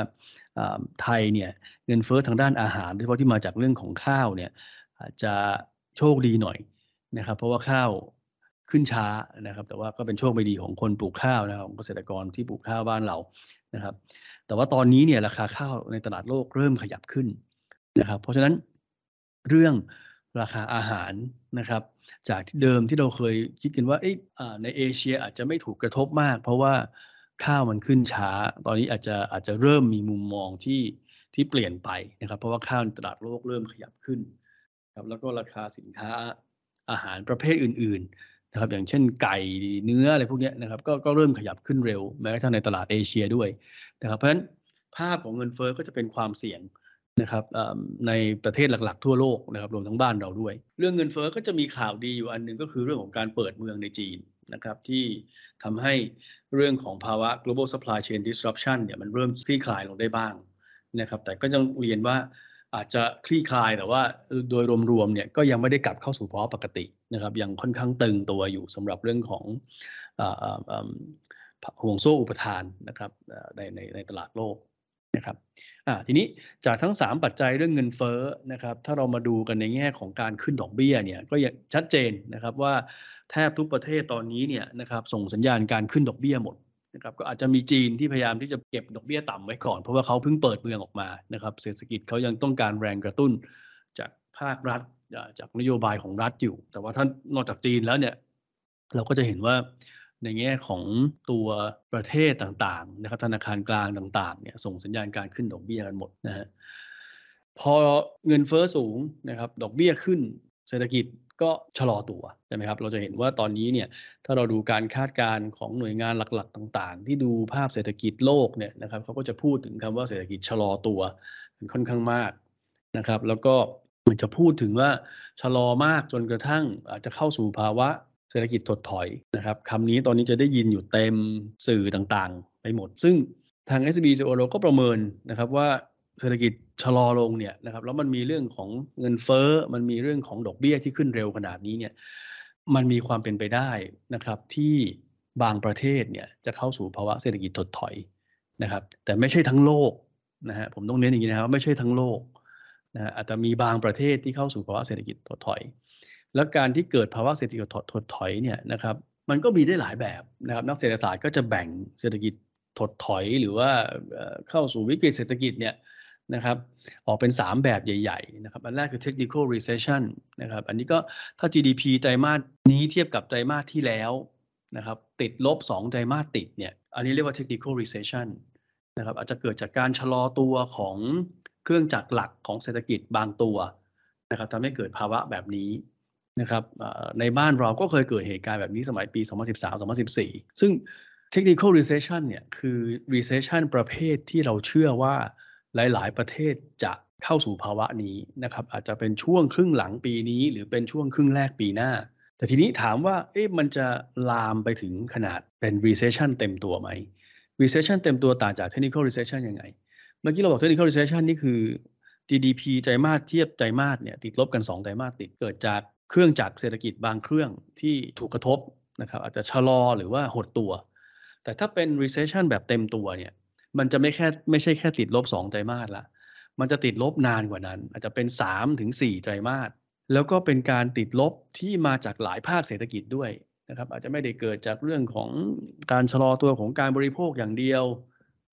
ไทยเนี่ยเงินเฟ้อทางด้านอาหารโดยเฉพาะที่มาจากเรื่องของข้าวเนี่ยอาจจะโชคดีหน่อยนะครับ เพราะว่าข้าวขึ้นช้านะครับ แต่ว่าก็เป็นโชคไม่ดีของคนปลูกข้าวนะครับของเกษตรกรที่ปลูกข้าวบ้านเรานะครับ แต่ว่าตอนนี้เนี่ยราคาข้าวในตลาดโลกเริ่มขยับขึ้นนะครับ เพราะฉะนั้นเรื่อง ราคาอาหารนะครับ จากที่เดิมที่เราเคยคิดกันว่าในเอเชียอาจจะไม่ถูกกระทบมาก เพราะว่าข้าวมันขึ้นช้า ตอนนี้อาจจะอาจจะเริ่มมีมุมมองที่ที่เปลี่ยนไปนะครับ เพราะว่าข้าวในตลาดโลกเริ่มขยับขึ้นครับแล้วก็ราคาสินค้าอาหารประเภทอื่น ๆ นะครับ อย่างเช่นไก่เนื้ออะไรพวกนี้นะครับก็ก็เริ่มขยับขึ้นเร็วแม้กระทั่งในตลาดเอเชียด้วยนะครับเพราะฉะนั้นภาพของเงินเฟ้อก็จะเป็นความเสี่ยง นะครับในประเทศหลักๆทั่วโลกนะครับรวมทั้งบ้านเราด้วย เรื่องเงินเฟ้อก็จะมีข่าวดีอยู่อันหนึ่งก็คือเรื่องของการเปิดเมืองในจีนนะครับที่ทำให้เรื่องของภาวะ global supply chain disruption เนี่ยมันเริ่มคลี่คลายลงได้บ้างนะครับแต่ก็ยังเรียนว่าอาจจะคลี่คลายแต่ว่าโดยรวมๆเนี่ยก็ยังไม่ได้กลับเข้าสู่ภาวะปกตินะครับยังค่อนข้างตึงตัวอยู่สำหรับเรื่องของห่วงโซ่อุปทานนะครับในในในตลาดโลก นะครับทีนี้จากทั้ง 3 ปัจจัยเรื่องเงินเฟ้อนะครับ ถ้าเรามาดูกันในแง่ของการขึ้นดอกเบี้ยเนี่ยก็ชัดเจนนะครับว่าแทบทุกประเทศตอนนี้เนี่ยนะครับส่งสัญญาณการขึ้นดอกเบี้ยหมดนะครับก็อาจจะมีจีนที่พยายามที่จะเก็บดอกเบี้ยต่ำไว้ก่อนเพราะว่าเขาเพิ่งเปิดเมืองออกมานะครับ เศรษฐกิจเขายังต้องการแรงกระตุ้นจากภาครัฐจากนโยบายของรัฐอยู่ แต่ว่าท่านนอกจากจีนแล้วเนี่ยเราก็จะเห็นว่า ในแง่ของตัวประเทศต่างๆนะครับธนาคารกลางต่างๆเนี่ยส่งสัญญาณการขึ้นดอกเบี้ยกันหมดนะฮะพอเงินเฟอ้อสูงนะครับดอกเบี้ยขึ้นเศรษฐกิจก็ชะลอตัวใช่ไหมครับเราจะเห็นว่าตอนนี้เนี่ยถ้าเราดูการคาดการณ์ของหน่วยงานหลักๆ ต่าง ๆ ที่ดูภาพเศรษฐกิจโลกเนี่ยนะครับเขาก็จะพูดถึงคำว่าเศรษฐกิจชะลอตัวค่อนข้างมากนะครับ แล้วก็มันจะพูดถึงว่าชะลอมากจนกระทั่งอาจจะเข้าสู่ภาวะ เศรษฐกิจถดถอยนะครับคำนี้ตอนนี้จะได้ยินอยู่เต็มสื่อต่างๆ ไปหมด ซึ่งทาง SB โเราก็ประเมินนะครับว่าเศรษฐกิจชะลอลงเนี่ยนะครับแล้วมันมีเรื่องของเงินเฟ้อ มันมีเรื่องของดอกเบี้ยที่ขึ้นเร็วขนาดนี้เนี่ยมันมีความเป็นไปได้นะครับที่บางประเทศเนี่ยจะเข้าสู่ภาวะเศรษฐกิจถดถอยนะครับ แต่ไม่ใช่ทั้งโลกนะฮะผมต้องเน้นอย่างนี้นะครับไม่ใช่ทั้งโลกนะฮะอาจจะมีบางประเทศที่เข้าสู่ภาวะเศรษฐกิจถดถอย แล้วการที่เกิดภาวะเศรษฐกิจถดถอยเนี่ยนะครับมันก็มีได้หลายแบบนะครับ นักเศรษฐศาสตร์ก็จะแบ่งเศรษฐกิจถดถอยหรือว่าเข้าสู่วิกฤตเศรษฐกิจเนี่ยนะครับออกเป็น 3 แบบใหญ่ๆนะครับอันแรกคือ technical recession นะครับอันนี้ก็ถ้า GDP ไตรมาสนี้เทียบกับไตรมาสที่แล้วนะครับติดลบ 2 ไตรมาสติดเนี่ยอันนี้เรียกว่า technical recession นะครับอาจจะเกิดจากการชะลอตัวของเครื่องจักรหลักของเศรษฐกิจบางตัวนะครับทำให้เกิดภาวะแบบนี้ นะครับในบ้านเราก็เคยเกิดเหตุการณ์แบบนี้สมัยปี 2013-2014 ซึ่ง technical recession เนี่ยคือ recession ประเภทที่เราเชื่อว่าหลาย ๆ ประเทศจะเข้าสู่ภาวะนี้นะครับอาจจะเป็นช่วงครึ่งหลังปีนี้ หรือเป็นช่วงครึ่งแรกปีหน้า แต่ทีนี้ถามว่าเอ๊ะมันจะลามไปถึงขนาดเป็น recession เต็มตัวไหม recession เต็มตัวต่างจาก technical recession ยังไง เมื่อกี้เราบอก technical recession นี่คือ GDP ไตรมาสเทียบไตรมาสเนี่ยติดลบกัน 2 ไตรมาสติดเกิดจาก เครื่องจักรเศรษฐกิจบางเครื่องที่ถูกกระทบนะครับอาจจะชะลอหรือว่าหดตัว แต่ถ้าเป็น recession แบบเต็มตัวเนี่ยมันจะไม่แค่ไม่ใช่แค่ติดลบ2ไตรมาสละมันจะติดลบนานกว่านั้น อาจจะเป็น3ถึง4ไตรมาสแล้วก็เป็นการติดลบที่มาจากหลายภาคเศรษฐกิจด้วยนะครับอาจจะไม่ได้เกิดจากเรื่องของการชะลอตัวของการบริโภคอย่างเดียว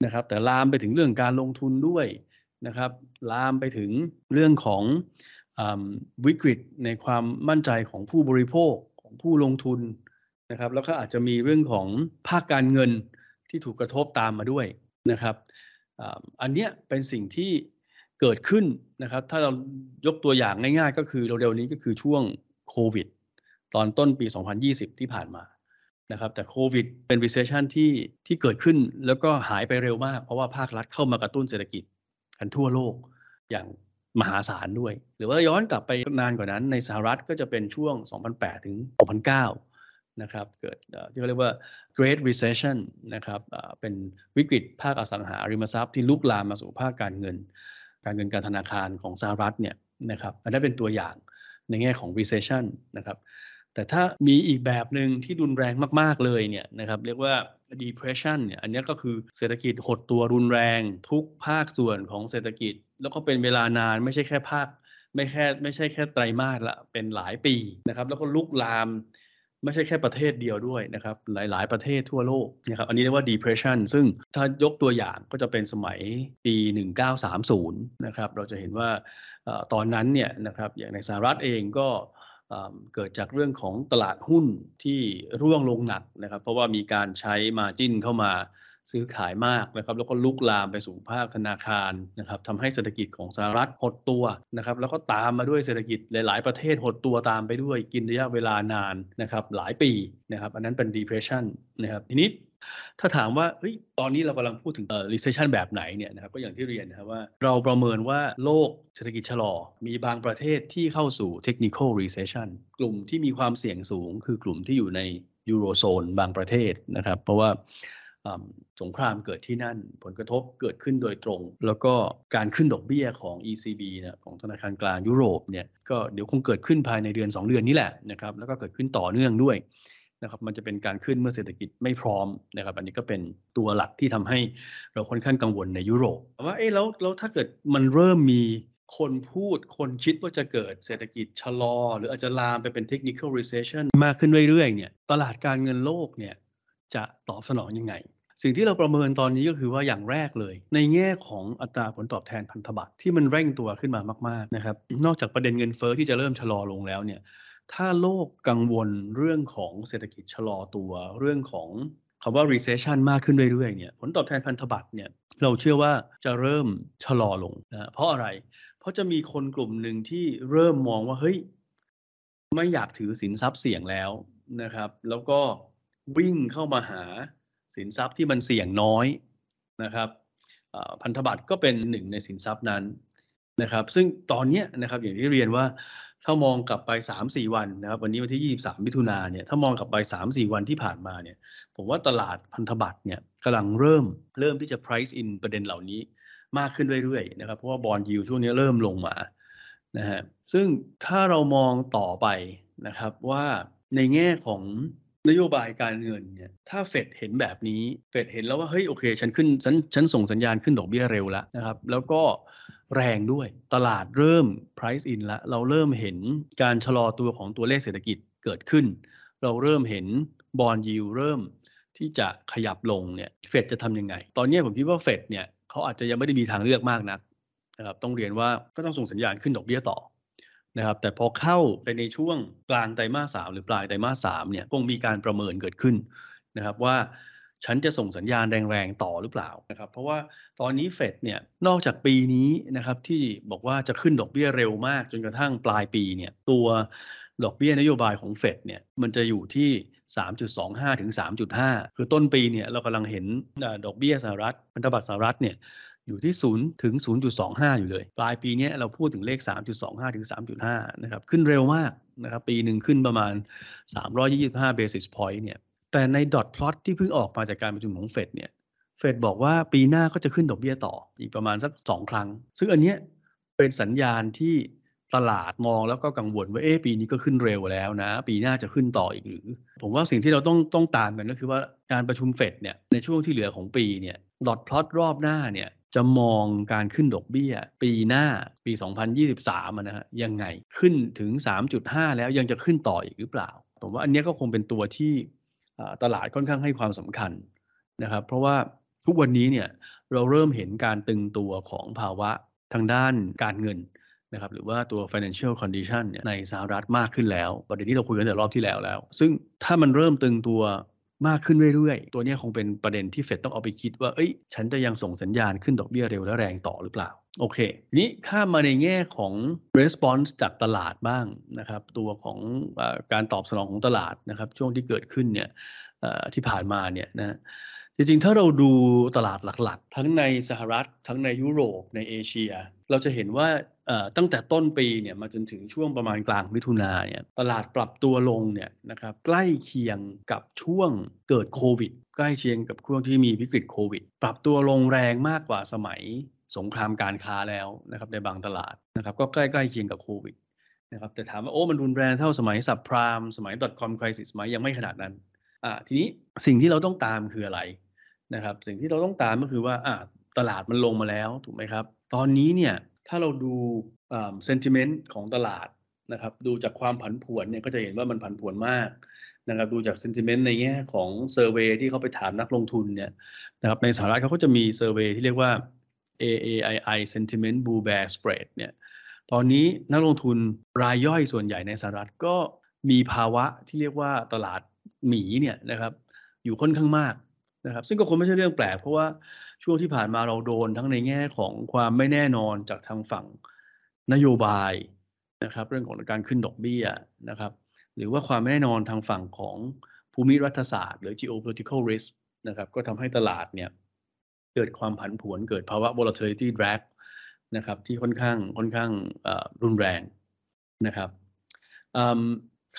นะครับ แต่ลามไปถึงเรื่องการลงทุนด้วยนะครับ ลามไปถึงเรื่องของ วิกฤตในความมั่นใจของผู้บริโภคของผู้ลงทุนนะครับ แล้วก็อาจจะมีเรื่องของภาคการเงินที่ถูกกระทบตามมาด้วยนะครับอันเนี้ยเป็นสิ่งที่เกิดขึ้นนะครับ ถ้าเรายกตัวอย่างง่ายๆ ก็คือเร็วๆนี้ก็คือช่วงโควิด ตอนต้นปี 2020 ที่ผ่านมานะครับ แต่โควิดเป็น recession ที่ที่เกิดขึ้นแล้วก็หายไปเร็วมาก เพราะว่าภาครัฐเข้ามากระตุ้นเศรษฐกิจกันทั่วโลกอย่าง มหาศาลด้วย หรือว่าย้อนกลับไปนานกว่านั้นในสหรัฐก็จะเป็นช่วง 2008 ถึง 2009 นะครับเกิดที่เขาเรียกว่า Great Recession นะครับเป็นวิกฤตภาคอสังหาริมทรัพย์ที่ลุกลามมาสู่ภาคการเงิน การเงินการธนาคารของสหรัฐเนี่ยนะครับอันนั้นเป็นตัวอย่างในแง่ของ recession นะครับแต่ถ้ามีอีกแบบหนึ่งที่รุนแรงมาก ๆ เลยเนี่ยนะครับเรียกว่า depression เนี่ยอันนี้ก็คือเศรษฐกิจหดตัวรุนแรงทุกภาคส่วนของเศรษฐกิจ แล้วก็เป็นเวลานานไม่ใช่แค่ภาค ไม่แค่ไม่ใช่แค่ไตรมาสละเป็นหลายปีนะครับ แล้วก็ลุกลามไม่ใช่แค่ประเทศเดียวด้วยนะครับ หลาย ๆ ประเทศทั่วโลกนะครับอันนี้เรียกว่า depression ซึ่งถ้ายกตัวอย่างก็จะเป็นสมัยปี 1930 นะครับ เราจะเห็นว่าตอนนั้นเนี่ยนะครับอย่างในสหรัฐเองก็เกิดจากเรื่องของตลาดหุ้นที่ร่วงลงหนักนะครับ เพราะว่ามีการใช้มาจิ้นเข้ามา ซื้อขายมากนะครับแล้วก็ลุกลามไปสู่ภาคธนาคารนะครับทำให้เศรษฐกิจของสหรัฐหดตัวนะครับแล้วก็ตามมาด้วยเศรษฐกิจหลาย ๆ ประเทศหดตัวตามไปด้วยกินระยะเวลานานนะครับหลายปีนะครับอันนั้นเป็น depression นะครับทีนี้ถ้าถามว่าเฮ้ยตอนนี้เรากำลังพูดถึง recession แบบไหนเนี่ยนะครับก็อย่างที่เรียนนะครับว่าเราประเมินว่าโลกเศรษฐกิจชะลอ มีบางประเทศที่เข้าสู่ technical recession กลุ่มที่มีความเสี่ยงสูง คือกลุ่มที่อยู่ในยูโรโซนบางประเทศนะครับ เพราะว่า สงครามเกิดที่นั่นผลกระทบเกิดขึ้นโดยตรง แล้วก็การขึ้นดอกเบี้ยของ ECB นะของธนาคารกลางยุโรปเนี่ยก็เดี๋ยวคงเกิดขึ้นภายในเดือน 2 เดือนนี้แหละนะครับแล้วก็เกิดขึ้นต่อเนื่องด้วยนะครับมันจะเป็นการขึ้นเมื่อเศรษฐกิจไม่พร้อมนะครับ อันนี้ก็เป็นตัวหลักที่ทำให้เราค่อนข้างกังวลในยุโรปว่าเอ๊ะแล้วแล้วถ้าเกิดมันเริ่มมีคนพูดคนคิดว่าจะเกิดเศรษฐกิจชะลอ หรืออาจจะลามไปเป็น technical recession มากขึ้นเรื่อยๆเนี่ยตลาดการเงินโลกเนี่ยจะตอบสนองยังไง สิ่งที่เราประเมินตอนนี้ก็คือว่าอย่างแรกเลย ในแง่ของอัตราผลตอบแทนพันธบัตรที่มันเร่งตัวขึ้นมามากๆนะครับนอกจากประเด็นเงินเฟอ้อที่จะเริ่มชะลอลงแล้วเนี่ยถ้าโลกกังวลเรื่องของเศรษฐกิจชะลอตัวเรื่องของคำว่า recession มากขึ้นเรื่อยๆเนี่ยผลตอบแทนพันธบัตรเนี่ยเราเชื่อว่าจะเริ่มชะลอลงนะเพราะอะไร เพราะจะมีคนกลุ่มหนึ่งที่เริ่มมองว่าเฮ้ยไม่อยากถือสินทรัพย์เสี่ยงแล้วนะครับ แล้วก็วิ่งเข้ามาหา สินทรัพย์ที่มันเสี่ยงน้อยนะครับพันธบัตรก็เป็นหนึ่งในสินทรัพย์นั้นนะครับ ซึ่งตอนนี้นะครับอย่างที่เรียนว่าถ้ามองกลับไป 3-4 วันนะครับ วันนี้วันที่ 23 มิถุนาเนี่ยถ้ามองกลับไป 3-4 วันที่ผ่านมาเนี่ยผมว่าตลาดพันธบัตรเนี่ยกำลังเริ่มเริ่มที่จะ price in ประเด็นเหล่านี้มากขึ้นเรื่อยๆนะครับเพราะว่าบอลยูช่วงนี้เริ่มลงมานะฮะซึ่งถ้าเรามองต่อไปนะครับว่าในแง่ของ นโยบายการเงินเนี่ยถ้าเฟดเห็นแบบนี้เฟดเห็นแล้วว่าเฮ้ยโอเค ฉันขึ้นฉันฉันส่งสัญญาณขึ้นดอกเบี้ยเร็วแล้วนะครับแล้วก็แรงด้วยตลาดเริ่ม price in แล้วเราเริ่มเห็นการชะลอตัวของตัวเลขเศรษฐกิจเกิดขึ้น เราเริ่มเห็นบอลยิวเริ่มที่จะขยับลงเนี่ยเฟดจะทำยังไง ตอนนี้ผมคิดว่าเฟดเนี่ยเขาอาจจะยังไม่ได้มีทางเลือกมากนักนะครับต้องเรียนว่าก็ต้องส่งสัญญาณขึ้นดอกเบี้ยต่อ นะครับแต่พอเข้าไปในช่วงกลางไตรมาสสามหรือปลายไตรมาสสามเนี่ยคงมีการประเมินเกิดขึ้นนะครับว่าฉันจะส่งสัญญาณแรงๆต่อหรือเปล่านะครับเพราะว่าตอนนี้เฟดเนี่ยนอกจากปีนี้นะครับที่บอกว่าจะขึ้นดอกเบี้ยเร็วมากจนกระทั่งปลายปีเนี่ยตัวดอกเบี้ยนโยบายของเฟดเนี่ยมันจะอยู่ที่ 3.25 ถึง 3.5 คือต้นปีเนี่ยเรากำลังเห็นดอกเบี้ยสหรัฐพันธบัตรสหรัฐเนี่ย อยู่ที่ 0 ถึง 0.25 อยู่เลย ปลายปีนี้เราพูดถึงเลข 3.25 ถึง 3.5 นะครับ ขึ้นเร็วมากนะครับ ปีหนึ่งขึ้นประมาณ 325 basis point เนี่ย แต่ในดอทพลอตที่เพิ่งออกมาจากการประชุมของเฟดเนี่ย เฟดบอกว่าปีหน้าก็จะขึ้นดอกเบี้ยต่ออีกประมาณสัก 2 ครั้ง ซึ่งอันเนี้ยเป็นสัญญาณที่ตลาดมองแล้วก็กังวลว่าเอ๊ะปีนี้ก็ขึ้นเร็วแล้วนะ ปีหน้าจะขึ้นต่ออีกหรือ ผมว่าสิ่งที่เราต้องต้องตามกันก็คือว่าการประชุมเฟดเนี่ยในช่วงที่เหลือของปีเนี่ยดอทพลอตรอบหน้าเนี่ย จะมองการขึ้นดอกเบี้ย ปีหน้าปี 2023นะฮะยังไงขึ้นถึง 3.5 แล้วยังจะขึ้นต่ออีกหรือเปล่า ผมว่าอันนี้ก็คงเป็นตัวที่ตลาดค่อนข้างให้ความสำคัญนะครับ เพราะว่าทุกวันนี้เนี่ยเราเริ่มเห็นการตึงตัวของภาวะทางด้านการเงินนะครับหรือว่าตัว financial condition เนี่ยในสหรัฐมากขึ้นแล้ว ประเด็นที่เราคุยกันแต่รอบที่แล้วแล้ว ซึ่งถ้ามันเริ่มตึงตัว มากขึ้นเรื่อยๆ ตัวนี้คงเป็นประเด็นที่เฟดต้องเอาไปคิดว่า เอ้ย ฉันจะยังส่งสัญญาณขึ้นดอกเบี้ยเร็วและแรงต่อหรือเปล่า โอเค นี้ข้ามมาในแง่ของ response จากตลาดบ้างนะครับ ตัวของอการตอบสนองของตลาดนะครับ ช่วงที่เกิดขึ้นเนี่ยที่ผ่านมาเนี่ยนะจริงๆ ถ้าเราดูตลาดหลักๆ ทั้งในสหรัฐ ทั้งในยุโรปในเอเชีย เราจะเห็นว่า ตั้งแต่ต้นปีเนี่ยมาจนถึงช่วงประมาณกลางมิถุนาเนี่ยตลาดปรับตัวลงเนี่ยนะครับใกล้เคียงกับช่วงเกิดโควิด ใกล้เคียงกับช่วงที่มีวิกฤตโควิด ปรับตัวลงแรงมากกว่าสมัยสงครามการค้าแล้วนะครับในบางตลาดนะครับก็ใกล้ๆเคียงกับโควิดนะครับแต่ถามว่าโอ้มันรุนแรงเท่าสมัยสับพรามสมัย .com crisis ไหมยังไม่ขนาดนั้นอ่าทีนี้สิ่งที่เราต้องตามคืออะไรนะครับสิ่งที่เราต้องตามก็คือว่าอ่าตลาดมันลงมาแล้วถูกไหมครับ ตอนนี้เนี่ย ถ้าเราดูเซนติเมนต์ของตลาดนะครับ ดูจากความผันผวนเนี่ยก็จะเห็นว่ามันผันผวนมากนะครับ ดูจากเซนติเมนต์ในแง่ของเซอร์เวยที่เขาไปถามนักลงทุนเนี่ยนะครับ ในสหรัฐเขาก็จะมีเซอร์เวยที่เรียกว่า AAII Sentiment Bull Bear Spread เนี่ย ตอนนี้นักลงทุนรายย่อยส่วนใหญ่ในสหรัฐก็มีภาวะที่เรียกว่าตลาดหมีเนี่ยนะครับ อยู่ค่อนข้างมากนะครับ ซึ่งก็คงไม่ใช่เรื่องแปลกเพราะว่า ช่วงที่ผ่านมาเราโดนทั้งในแง่ของความไม่แน่นอนจากทางฝั่งนโยบายนะครับ เรื่องของการขึ้นดอกเบี้ยนะครับ หรือว่าความไม่แน่นอนทางฝั่งของภูมิรัฐศาสตร์ หรือ geopolitical risk นะครับ ก็ทำให้ตลาดเนี่ยเกิดความผันผวนเกิดภาวะ volatility drag นะครับที่ค่อนข้างค่อนข้างรุนแรงนะครับ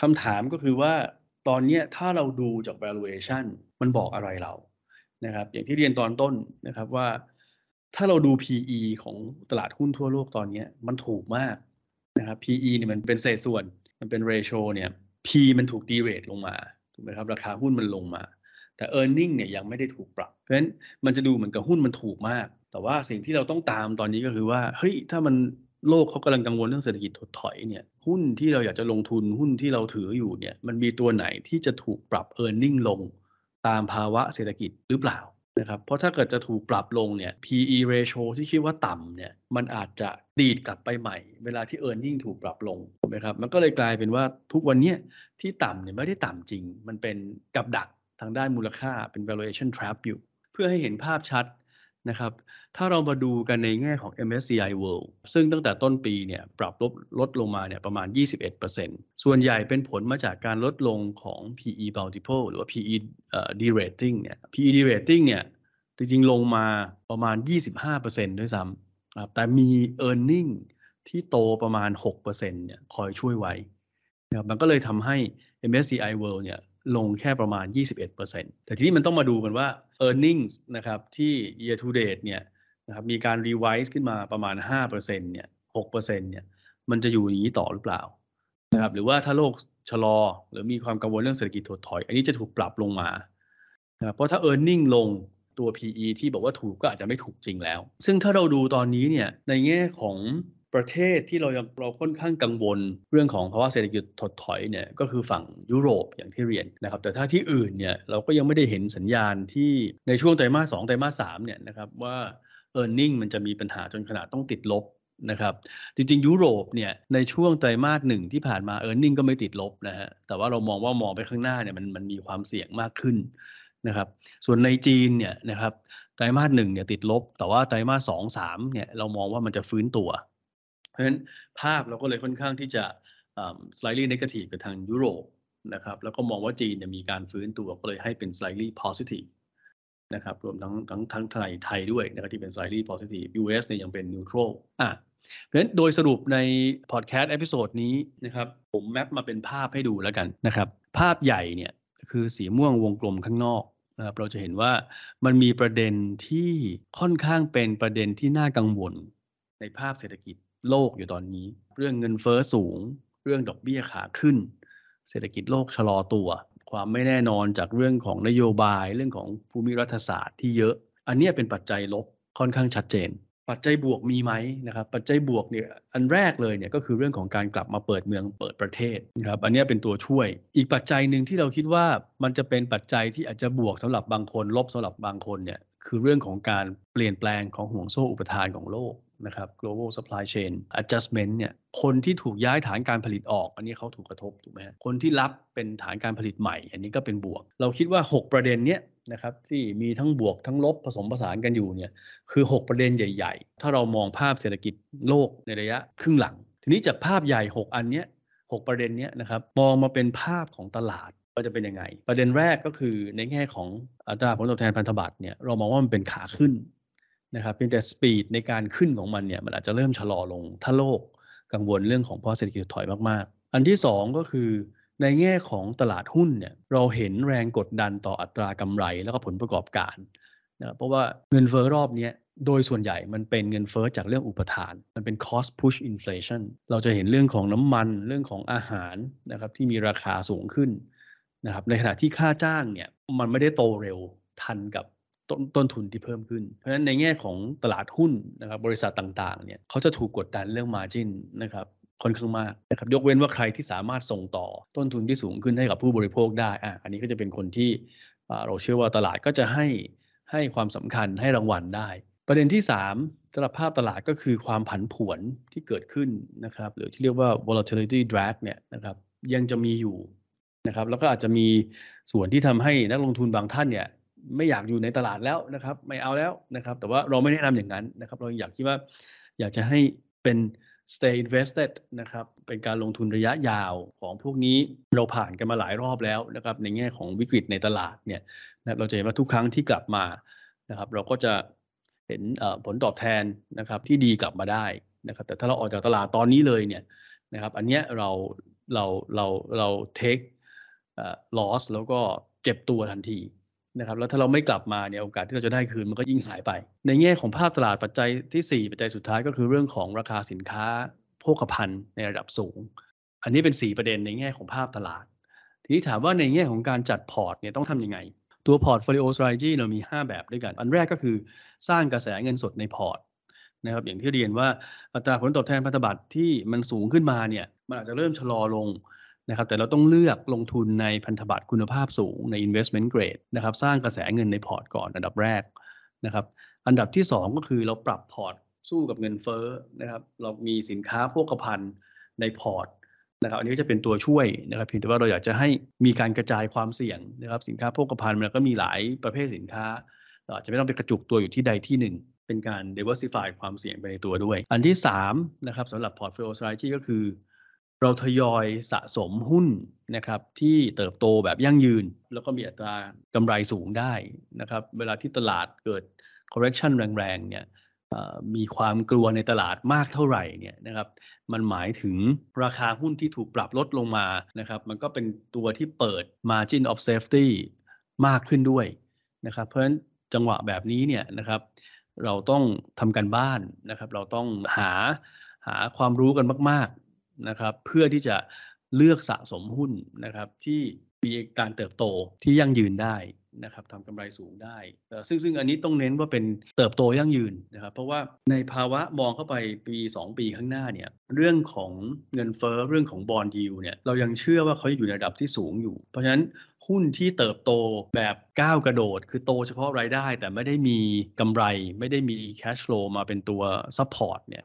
คำถามก็คือว่าตอนนี้ถ้าเราดูจาก valuation มันบอกอะไรเรา นะครับ อย่างที่เรียนตอนต้นนะครับว่าถ้าเราดู PE ของตลาดหุ้นทั่วโลกตอนนี้มันถูกมากนะครับ PE เนี่ยมันเป็นเศษส่วนมันเป็น ratio เนี่ย P มันถูก derate ลงมาถูกไหมครับราคาหุ้นมันลงมา แต่ e a r n i n g เนี่ยยังไม่ได้ถูกปรับ เพราะฉะนั้นมันจะดูเหมือนกับหุ้นมันถูกมาก แต่ว่าสิ่งที่เราต้องตามตอนนี้ก็คือว่าเฮ้ยถ้ามันโลกเขากำลังกังวลเรื่องเศรษฐกิจถดถอยเนี่ยหุ้นที่เราอยากจะลงทุนหุ้นที่เราถืออยู่เนี่ยมันมีตัวไหนที่จะถูกปรับ e a r n i n g ลง ตามภาวะเศรษฐกิจหรือเปล่านะครับเพราะถ้าเกิดจะถูกปรับลงเนี่ย PE ratio ที่คิดว่าต่ำเนี่ยมันอาจจะดีดกลับไปใหม่ เวลาที่ e a r n i n g ถูกปรับลงถูกไหมครับมันก็เลยกลายเป็นว่าทุกวันนี้ที่ต่ำเนี่ยไม่ได้ต่ำจริง มันเป็นกับดักทางด้านมูลค่าเป็น valuation trap อยู่ เพื่อให้เห็นภาพชัด นะครับ ถ้าเรามาดูกันในแง่ของ MSCI World ซึ่งตั้งแต่ต้นปีเนี่ยปรับลดลดลงมาเนี่ยประมาณ 21%ส่วนใหญ่เป็นผลมาจากการลดลงของ PE multiple หรือว่า PE derating เนี่ย PE derating เนี่ยจริงๆ ลงมาประมาณ 25%ด้วยซ้ำแต่มี e a r n i n g ที่โตประมาณ 6%เนี่ยคอยช่วยไว้นะครับมันก็เลยทำให้ MSCI World เนี่ย ลงแค่ประมาณ 21%แต่ทีนี้มันต้องมาดูกันว่า e a r n i n g นะครับที่ year to date เนี่ยนะครับมีการ revise ขึ้นมาประมาณ 5%เนี่ย6%เนี่ยมันจะอยู่อย่างนี้ต่อหรือเปล่านะครับหรือว่าถ้าโลกชะลอ หรือมีความกังวลเรื่องเศรษฐกิจถดถอย อันนี้จะถูกปรับลงมานะเพราะถ้า e a r n i n g ลงตัว PE ที่บอกว่าถูกก็อาจจะไม่ถูกจริงแล้ว ซึ่งถ้าเราดูตอนนี้เนี่ยในแง่ของ ประเทศที่เราเราค่อนข้างกังวลเรื่องของภาวะเศรษฐกิจถดถอยเนี่ยก็คือฝั่งยุโรปอย่างที่เรียนนะครับ แต่ถ้าที่อื่นเนี่ยเราก็ยังไม่ได้เห็นสัญญาณที่ในช่วงไตรมาสสองไตรมาสสามเนี่ยนะครับว่า e a r n i n g มันจะมีปัญหาจนขนาดต้องติดลบนะครับจริงๆ ยุโรปเนี่ยในช่วงไตรมาสหนึ่งที่ผ่านมา e a r n i n g ก็ไม่ติดลบนะฮะแต่ว่าเรามองว่ามองไปข้างหน้าเนี่ยมันมันมีความเสี่ยงมากขึ้นนะครับส่วนในจีนเนี่ยนะครับไตรมาสหนึ่งเนี่ยติดลบ แต่ว่าไตรมาสสองสามเนี่ยเรามองว่ามันจะฟื้นตัว เพราะฉะนั้นภาพเราก็เลยค่อนข้างที่จะ slightly negative กับทางยุโรปนะครับแล้วก็มองว่าจีนเนี่ยมีการฟื้นตัวก็เลยให้เป็น slightly positive นะครับรวมทั้งทั้งทั้งไทยไทยด้วยนะครับที่เป็น slightly positive US เนี่ยยังเป็น neutral อะเพราะฉะนั้นโดยสรุปในพอดแคสต์ episode นี้นะครับผม map มาเป็นภาพให้ดูแล้วกันนะครับภาพใหญ่เนี่ยคือสีม่วงวงกลมข้างนอกนะครับเราจะเห็นว่ามันมีประเด็นที่ค่อนข้างเป็นประเด็นที่น่ากังวลในภาพเศรษฐกิจ โลกอยู่ตอนนี้ เรื่องเงินเฟอ้อสูง เรื่องดอกเบี้ยขาขึ้น เศรษฐกิจโลกชะลอตัว ความไม่แน่นอนจากเรื่องของนโยบายเรื่องของภูมิรัฐศาสตร์ที่เยอะ อันนี้เป็นปัจจัยลบค่อนข้างชัดเจน ปัจจัยบวกมีไหมนะครับปัจจัยบวกเนี่ยอันแรกเลยเนี่ยก็คือเรื่องของการกลับมาเปิดเมืองเปิดประเทศนะครับอันนี้เป็นตัวช่วย อีกปัจจัยหนึ่งที่เราคิดว่ามันจะเป็นปัจจัยที่อาจจะบวกสำหรับบางคนลบสำหรับบางคนเนี่ยคือเรื่องของการเปลี่ยนแปลงของห่วงโซ่อุปทานของโลก นะครับ global supply chain adjustment เนี่ย คนที่ถูกย้ายฐานการผลิตออก อันนี้เขาถูกกระทบถูกไหมคนที่รับเป็นฐานการผลิตใหม่ อันนี้ก็เป็นบวก เราคิดว่า 6 ประเด็นเนี้ยนะครับที่มีทั้งบวกทั้งลบผสมผสานกันอยู่เนี่ยคือ 6 ประเด็นใหญ่ ๆ ถ้าเรามองภาพเศรษฐกิจโลกในระยะครึ่งหลัง ทีนี้จากภาพใหญ่ 6 อันเนี้ย6ประเด็นเนี้ยนะครับมองมาเป็นภาพของตลาดว่าจะเป็นยังไง ประเด็นแรกก็คือในแง่ของอัตราผลตอบแทนพันธบัตรเนี่ยเรามองว่ามันเป็นขาขึ้น นะครับเพียงแต่สปีดในการขึ้นของมันเนี่ยมันอาจจะเริ่มชะลอลง ถ้าโลกกังวลเรื่องของเพราะเศรษฐกิจถอยมากๆ อันที่ 2 ก็คือในแง่ของตลาดหุ้นเนี่ยเราเห็นแรงกดดันต่ออัตรากำไรแล้วก็ผลประกอบการนะเพราะว่าเงินเฟ้อรอบนี้โดยส่วนใหญ่มันเป็นเงินเฟ้อจากเรื่องอุปทาน มันเป็น cost push inflation เราจะเห็นเรื่องของน้ำมันเรื่องของอาหารนะครับที่มีราคาสูงขึ้นนะครับในขณะที่ค่าจ้างเนี่ยมันไม่ได้โตเร็วทันกับ ต้นต้นทุนที่เพิ่มขึ้น เพราะฉะนั้นในแง่ของตลาดหุ้นนะครับบริษัทต่างๆเนี่ยเขาจะถูกกดดันเรื่อง margin นะครับค่อนข้างมากนะครับยกเว้นว่าใครที่สามารถส่งต่อต้นทุนที่สูงขึ้นให้กับผู้บริโภคได้อะอันนี้ก็จะเป็นคนที่เราเชื่อว่าตลาดก็จะให้ให้ความสำคัญให้รางวัลได้ ประเด็นที่3สำหรับภาพตลาดก็คือความผันผวนที่เกิดขึ้นนะครับหรือที่เรียกว่า volatility drag เนี่ยนะครับยังจะมีอยู่นะครับแล้วก็อาจจะมีส่วนที่ทำให้นักลงทุนบางท่านเนี่ย ไม่อยากอยู่ในตลาดแล้วนะครับ ไม่เอาแล้วนะครับ แต่ว่าเราไม่แนะนำอย่างนั้นนะครับ เราอยากคิดว่าอยากจะให้เป็น stay invested นะครับ เป็นการลงทุนระยะยาวของพวกนี้เราผ่านกันมาหลายรอบแล้วนะครับ ในแง่ของวิกฤตในตลาดเนี่ยนะเราจะเห็นว่าทุกครั้งที่กลับมานะครับ เราก็จะเห็นผลตอบแทนนะครับที่ดีกลับมาได้นะครับ แต่ถ้าเราออกจากตลาดตอนนี้เลยเนี่ยนะครับ อันเนี้ยเราเราเราเรา take loss แล้วก็เจ็บตัวทันที นะครับแล้วถ้าเราไม่กลับมาเนี่ยโอกาสที่เราจะได้คืนมันก็ยิ่งหายไป ในแง่ของภาพตลาดปัจจัยที่ 4 ปัจจัยสุดท้ายก็คือเรื่องของราคาสินค้าโภคภัณฑ์ในระดับสูง อันนี้เป็น 4 ประเด็นในแง่ของภาพตลาด ทีนี้ถามว่าในแง่ของการจัดพอร์ตเนี่ยต้องทำยังไง ตัวพอร์ต folio strategy เรามี 5 แบบด้วยกัน อันแรกก็คือสร้างกระแสเงินสดในพอร์ตนะครับอย่างที่เรียนว่าอัตราผลตอบแทนพันธบัตรที่มันสูงขึ้นมาเนี่ยมันอาจจะเริ่มชะลอลง นะครับแต่เราต้องเลือกลงทุนในพันธบัตรคุณภาพสูงใน investment grade นะครับสร้างกระแสเงินในพอร์ตก่อนอันดับแรกนะครับอันดับที่ 2 ก็คือเราปรับพอร์ตสู้กับเงินเฟ้อนะครับเรามีสินค้าโภคภัณฑ์ในพอร์ตนะครับอันนี้ก็จะเป็นตัวช่วยนะครับเพียงแต่ว่าเราอยากจะให้มีการกระจายความเสี่ยงนะครับสินค้าโภคภัณฑ์มันก็มีหลายประเภทสินค้าเราอาจจะไม่ต้องไปกระจุกตัวอยู่ที่ใดที่หนึ่งเป็นการ diversify ความเสี่ยงไปในตัวด้วย อันที่3นะครับสำหรับ portfolio strategy ก็คือ เราทยอยสะสมหุ้นนะครับที่เติบโตแบบยั่งยืน แล้วก็มีอัตรากำไรสูงได้นะครับเวลาที่ตลาดเกิด correction แรงๆเนี่ยมีความกลัวในตลาดมากเท่าไหร่เนี่ยนะครับมันหมายถึงราคาหุ้นที่ถูกปรับลดลงมานะครับมันก็เป็นตัวที่เปิด margin of safety มากขึ้นด้วยนะครับเพราะฉะนั้นจังหวะแบบนี้เนี่ยนะครับเราต้องทำกันบ้านนะครับเราต้องหาหาความรู้กันมาก นะครับเพื่อที่จะเลือกสะสมหุ้นนะครับที่มีการเติบโตที่ยั่งยืนได้นะครับทำกำไรสูงได้ ซึ่งซึ่งอันนี้ต้องเน้นว่าเป็นเติบโตยั่งยืนนะครับ เพราะว่าในภาวะมองเข้าไปปี 2 ปีข้างหน้าเนี่ยเรื่องของเงินเฟ้อเรื่องของบอลยูเนี่ยเรายังเชื่อว่าเขาอยู่ในระดับที่สูงอยู่ เพราะฉะนั้นหุ้นที่เติบโตแบบก้าวกระโดด คือโตเฉพาะรายได้ แต่ไม่ได้มีกำไรไม่ได้มี cash flow มาเป็นตัว support เนี่ย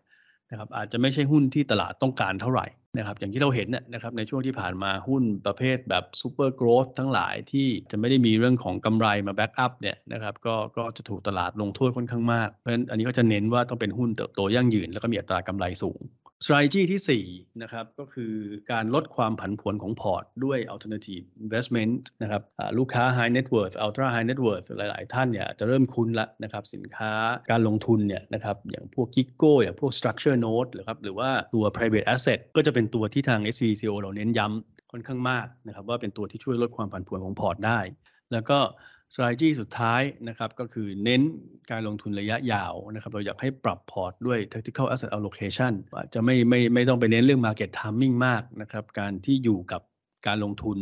นะครับอาจจะไม่ใช่หุ้นที่ตลาดต้องการเท่าไหร่นะครับอย่างที่เราเห็นน่ะนะครับในช่วงที่ผ่านมาหุ้นประเภทแบบ super growth ทั้งหลายที่จะไม่ได้มีเรื่องของกำไรมา back up เนี่ยนะครับก็ก็จะถูกตลาดลงโทษค่อนข้างมาก เพราะฉะนั้นอันนี้ก็จะเน้นว่าต้องเป็นหุ้นเติบโตยั่งยืน แล้วก็มีอัตรากำไรสูง strategy ที่4นะครับก็คือการลดความผันผวนของพอร์ตด้วย alternative investment นะครับลูกค้า high net worth ultra high net worth หลาย ๆ ท่านเนี่ยจะเริ่มคุ้นละนะครับสินค้าการลงทุนเนี่ยนะครับอย่างพวก KIKO อย่างพวก structure note หรือครับหรือว่าตัว private asset ก็จะเป็นตัวที่ทาง SCB CIO เราเน้นย้ำค่อนข้างมากนะครับว่าเป็นตัวที่ช่วยลดความผันผวนของพอร์ตได้ แล้วก็ strategy สุดท้ายนะครับก็คือเน้นการลงทุนระยะยาวนะครับเราอยากให้ปรับพอร์ตด้วย tactical asset allocation อาจจะไม่ไม่ไม่ต้องไปเน้นเรื่อง market timing มากนะครับการที่อยู่กับการลงทุน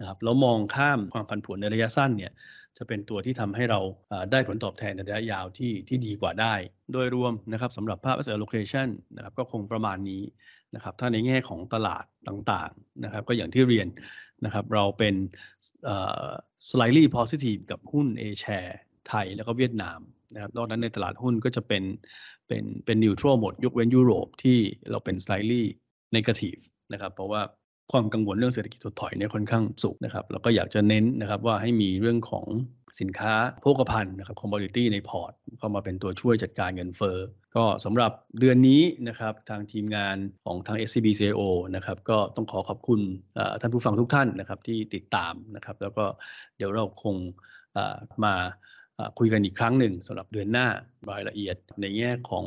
นะครับแล้วมองข้ามความผันผวนในระยะสั้นเนี่ย จะเป็นตัวที่ทำให้เราได้ผลตอบแทนในระยะยาวที่ที่ดีกว่าได้ โดยรวมนะครับสำหรับภาพ asset allocation นะครับก็คงประมาณนี้นะครับถ้าในแง่ของตลาดต่างๆนะครับก็อย่างที่เรียนนะครับเราเป็น slightly positive กับหุ้น A share ไทยแล้วก็เวียดนามนะครับนอกนั้นในตลาดหุ้นก็จะเป็นเป็นเป็น neutral หมดยกเว้นยุโรปที่เราเป็น slightly negative นะครับเพราะว่า ความกังวลเรื่องเศรษฐกิจถดถอยเนี่ยค่อนข้างสูงนะครับแล้วก็อยากจะเน้นนะครับว่าให้มีเรื่องของสินค้าโภคภัณฑ์นะครับ commodity ในพอร์ตเข้ามาเป็นตัวช่วยจัดการเงินเฟ้อก็สำหรับเดือนนี้นะครับทางทีมงานของทาง SCB CIO นะครับก็ต้องขอขอบคุณท่านผู้ฟังทุกท่านนะครับที่ติดตามนะครับแล้วก็เดี๋ยวเราคงมา คุยกันอีกครั้งหนึ่งสำหรับเดือนหน้ารายละเอียดในแง่ของ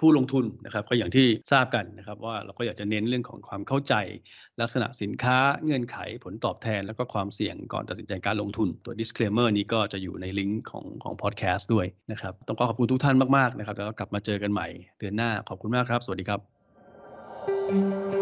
ผู้ลงทุนนะครับ ก็อย่างที่ทราบกันนะครับ ว่าเราก็อยากจะเน้นเรื่องของความเข้าใจ ลักษณะสินค้าเงื่อนไขผลตอบแทน แล้วก็ความเสี่ยงก่อนตัดสินใจการลงทุน ตัว disclaimer นี้ก็จะอยู่ในลิงก์ของของ podcast ด้วยนะครับ ต้องขอขอบคุณทุกท่านมากๆนะครับแล้วก็กลับมาเจอกันใหม่เดือนหน้าขอบคุณมากครับ สวัสดีครับ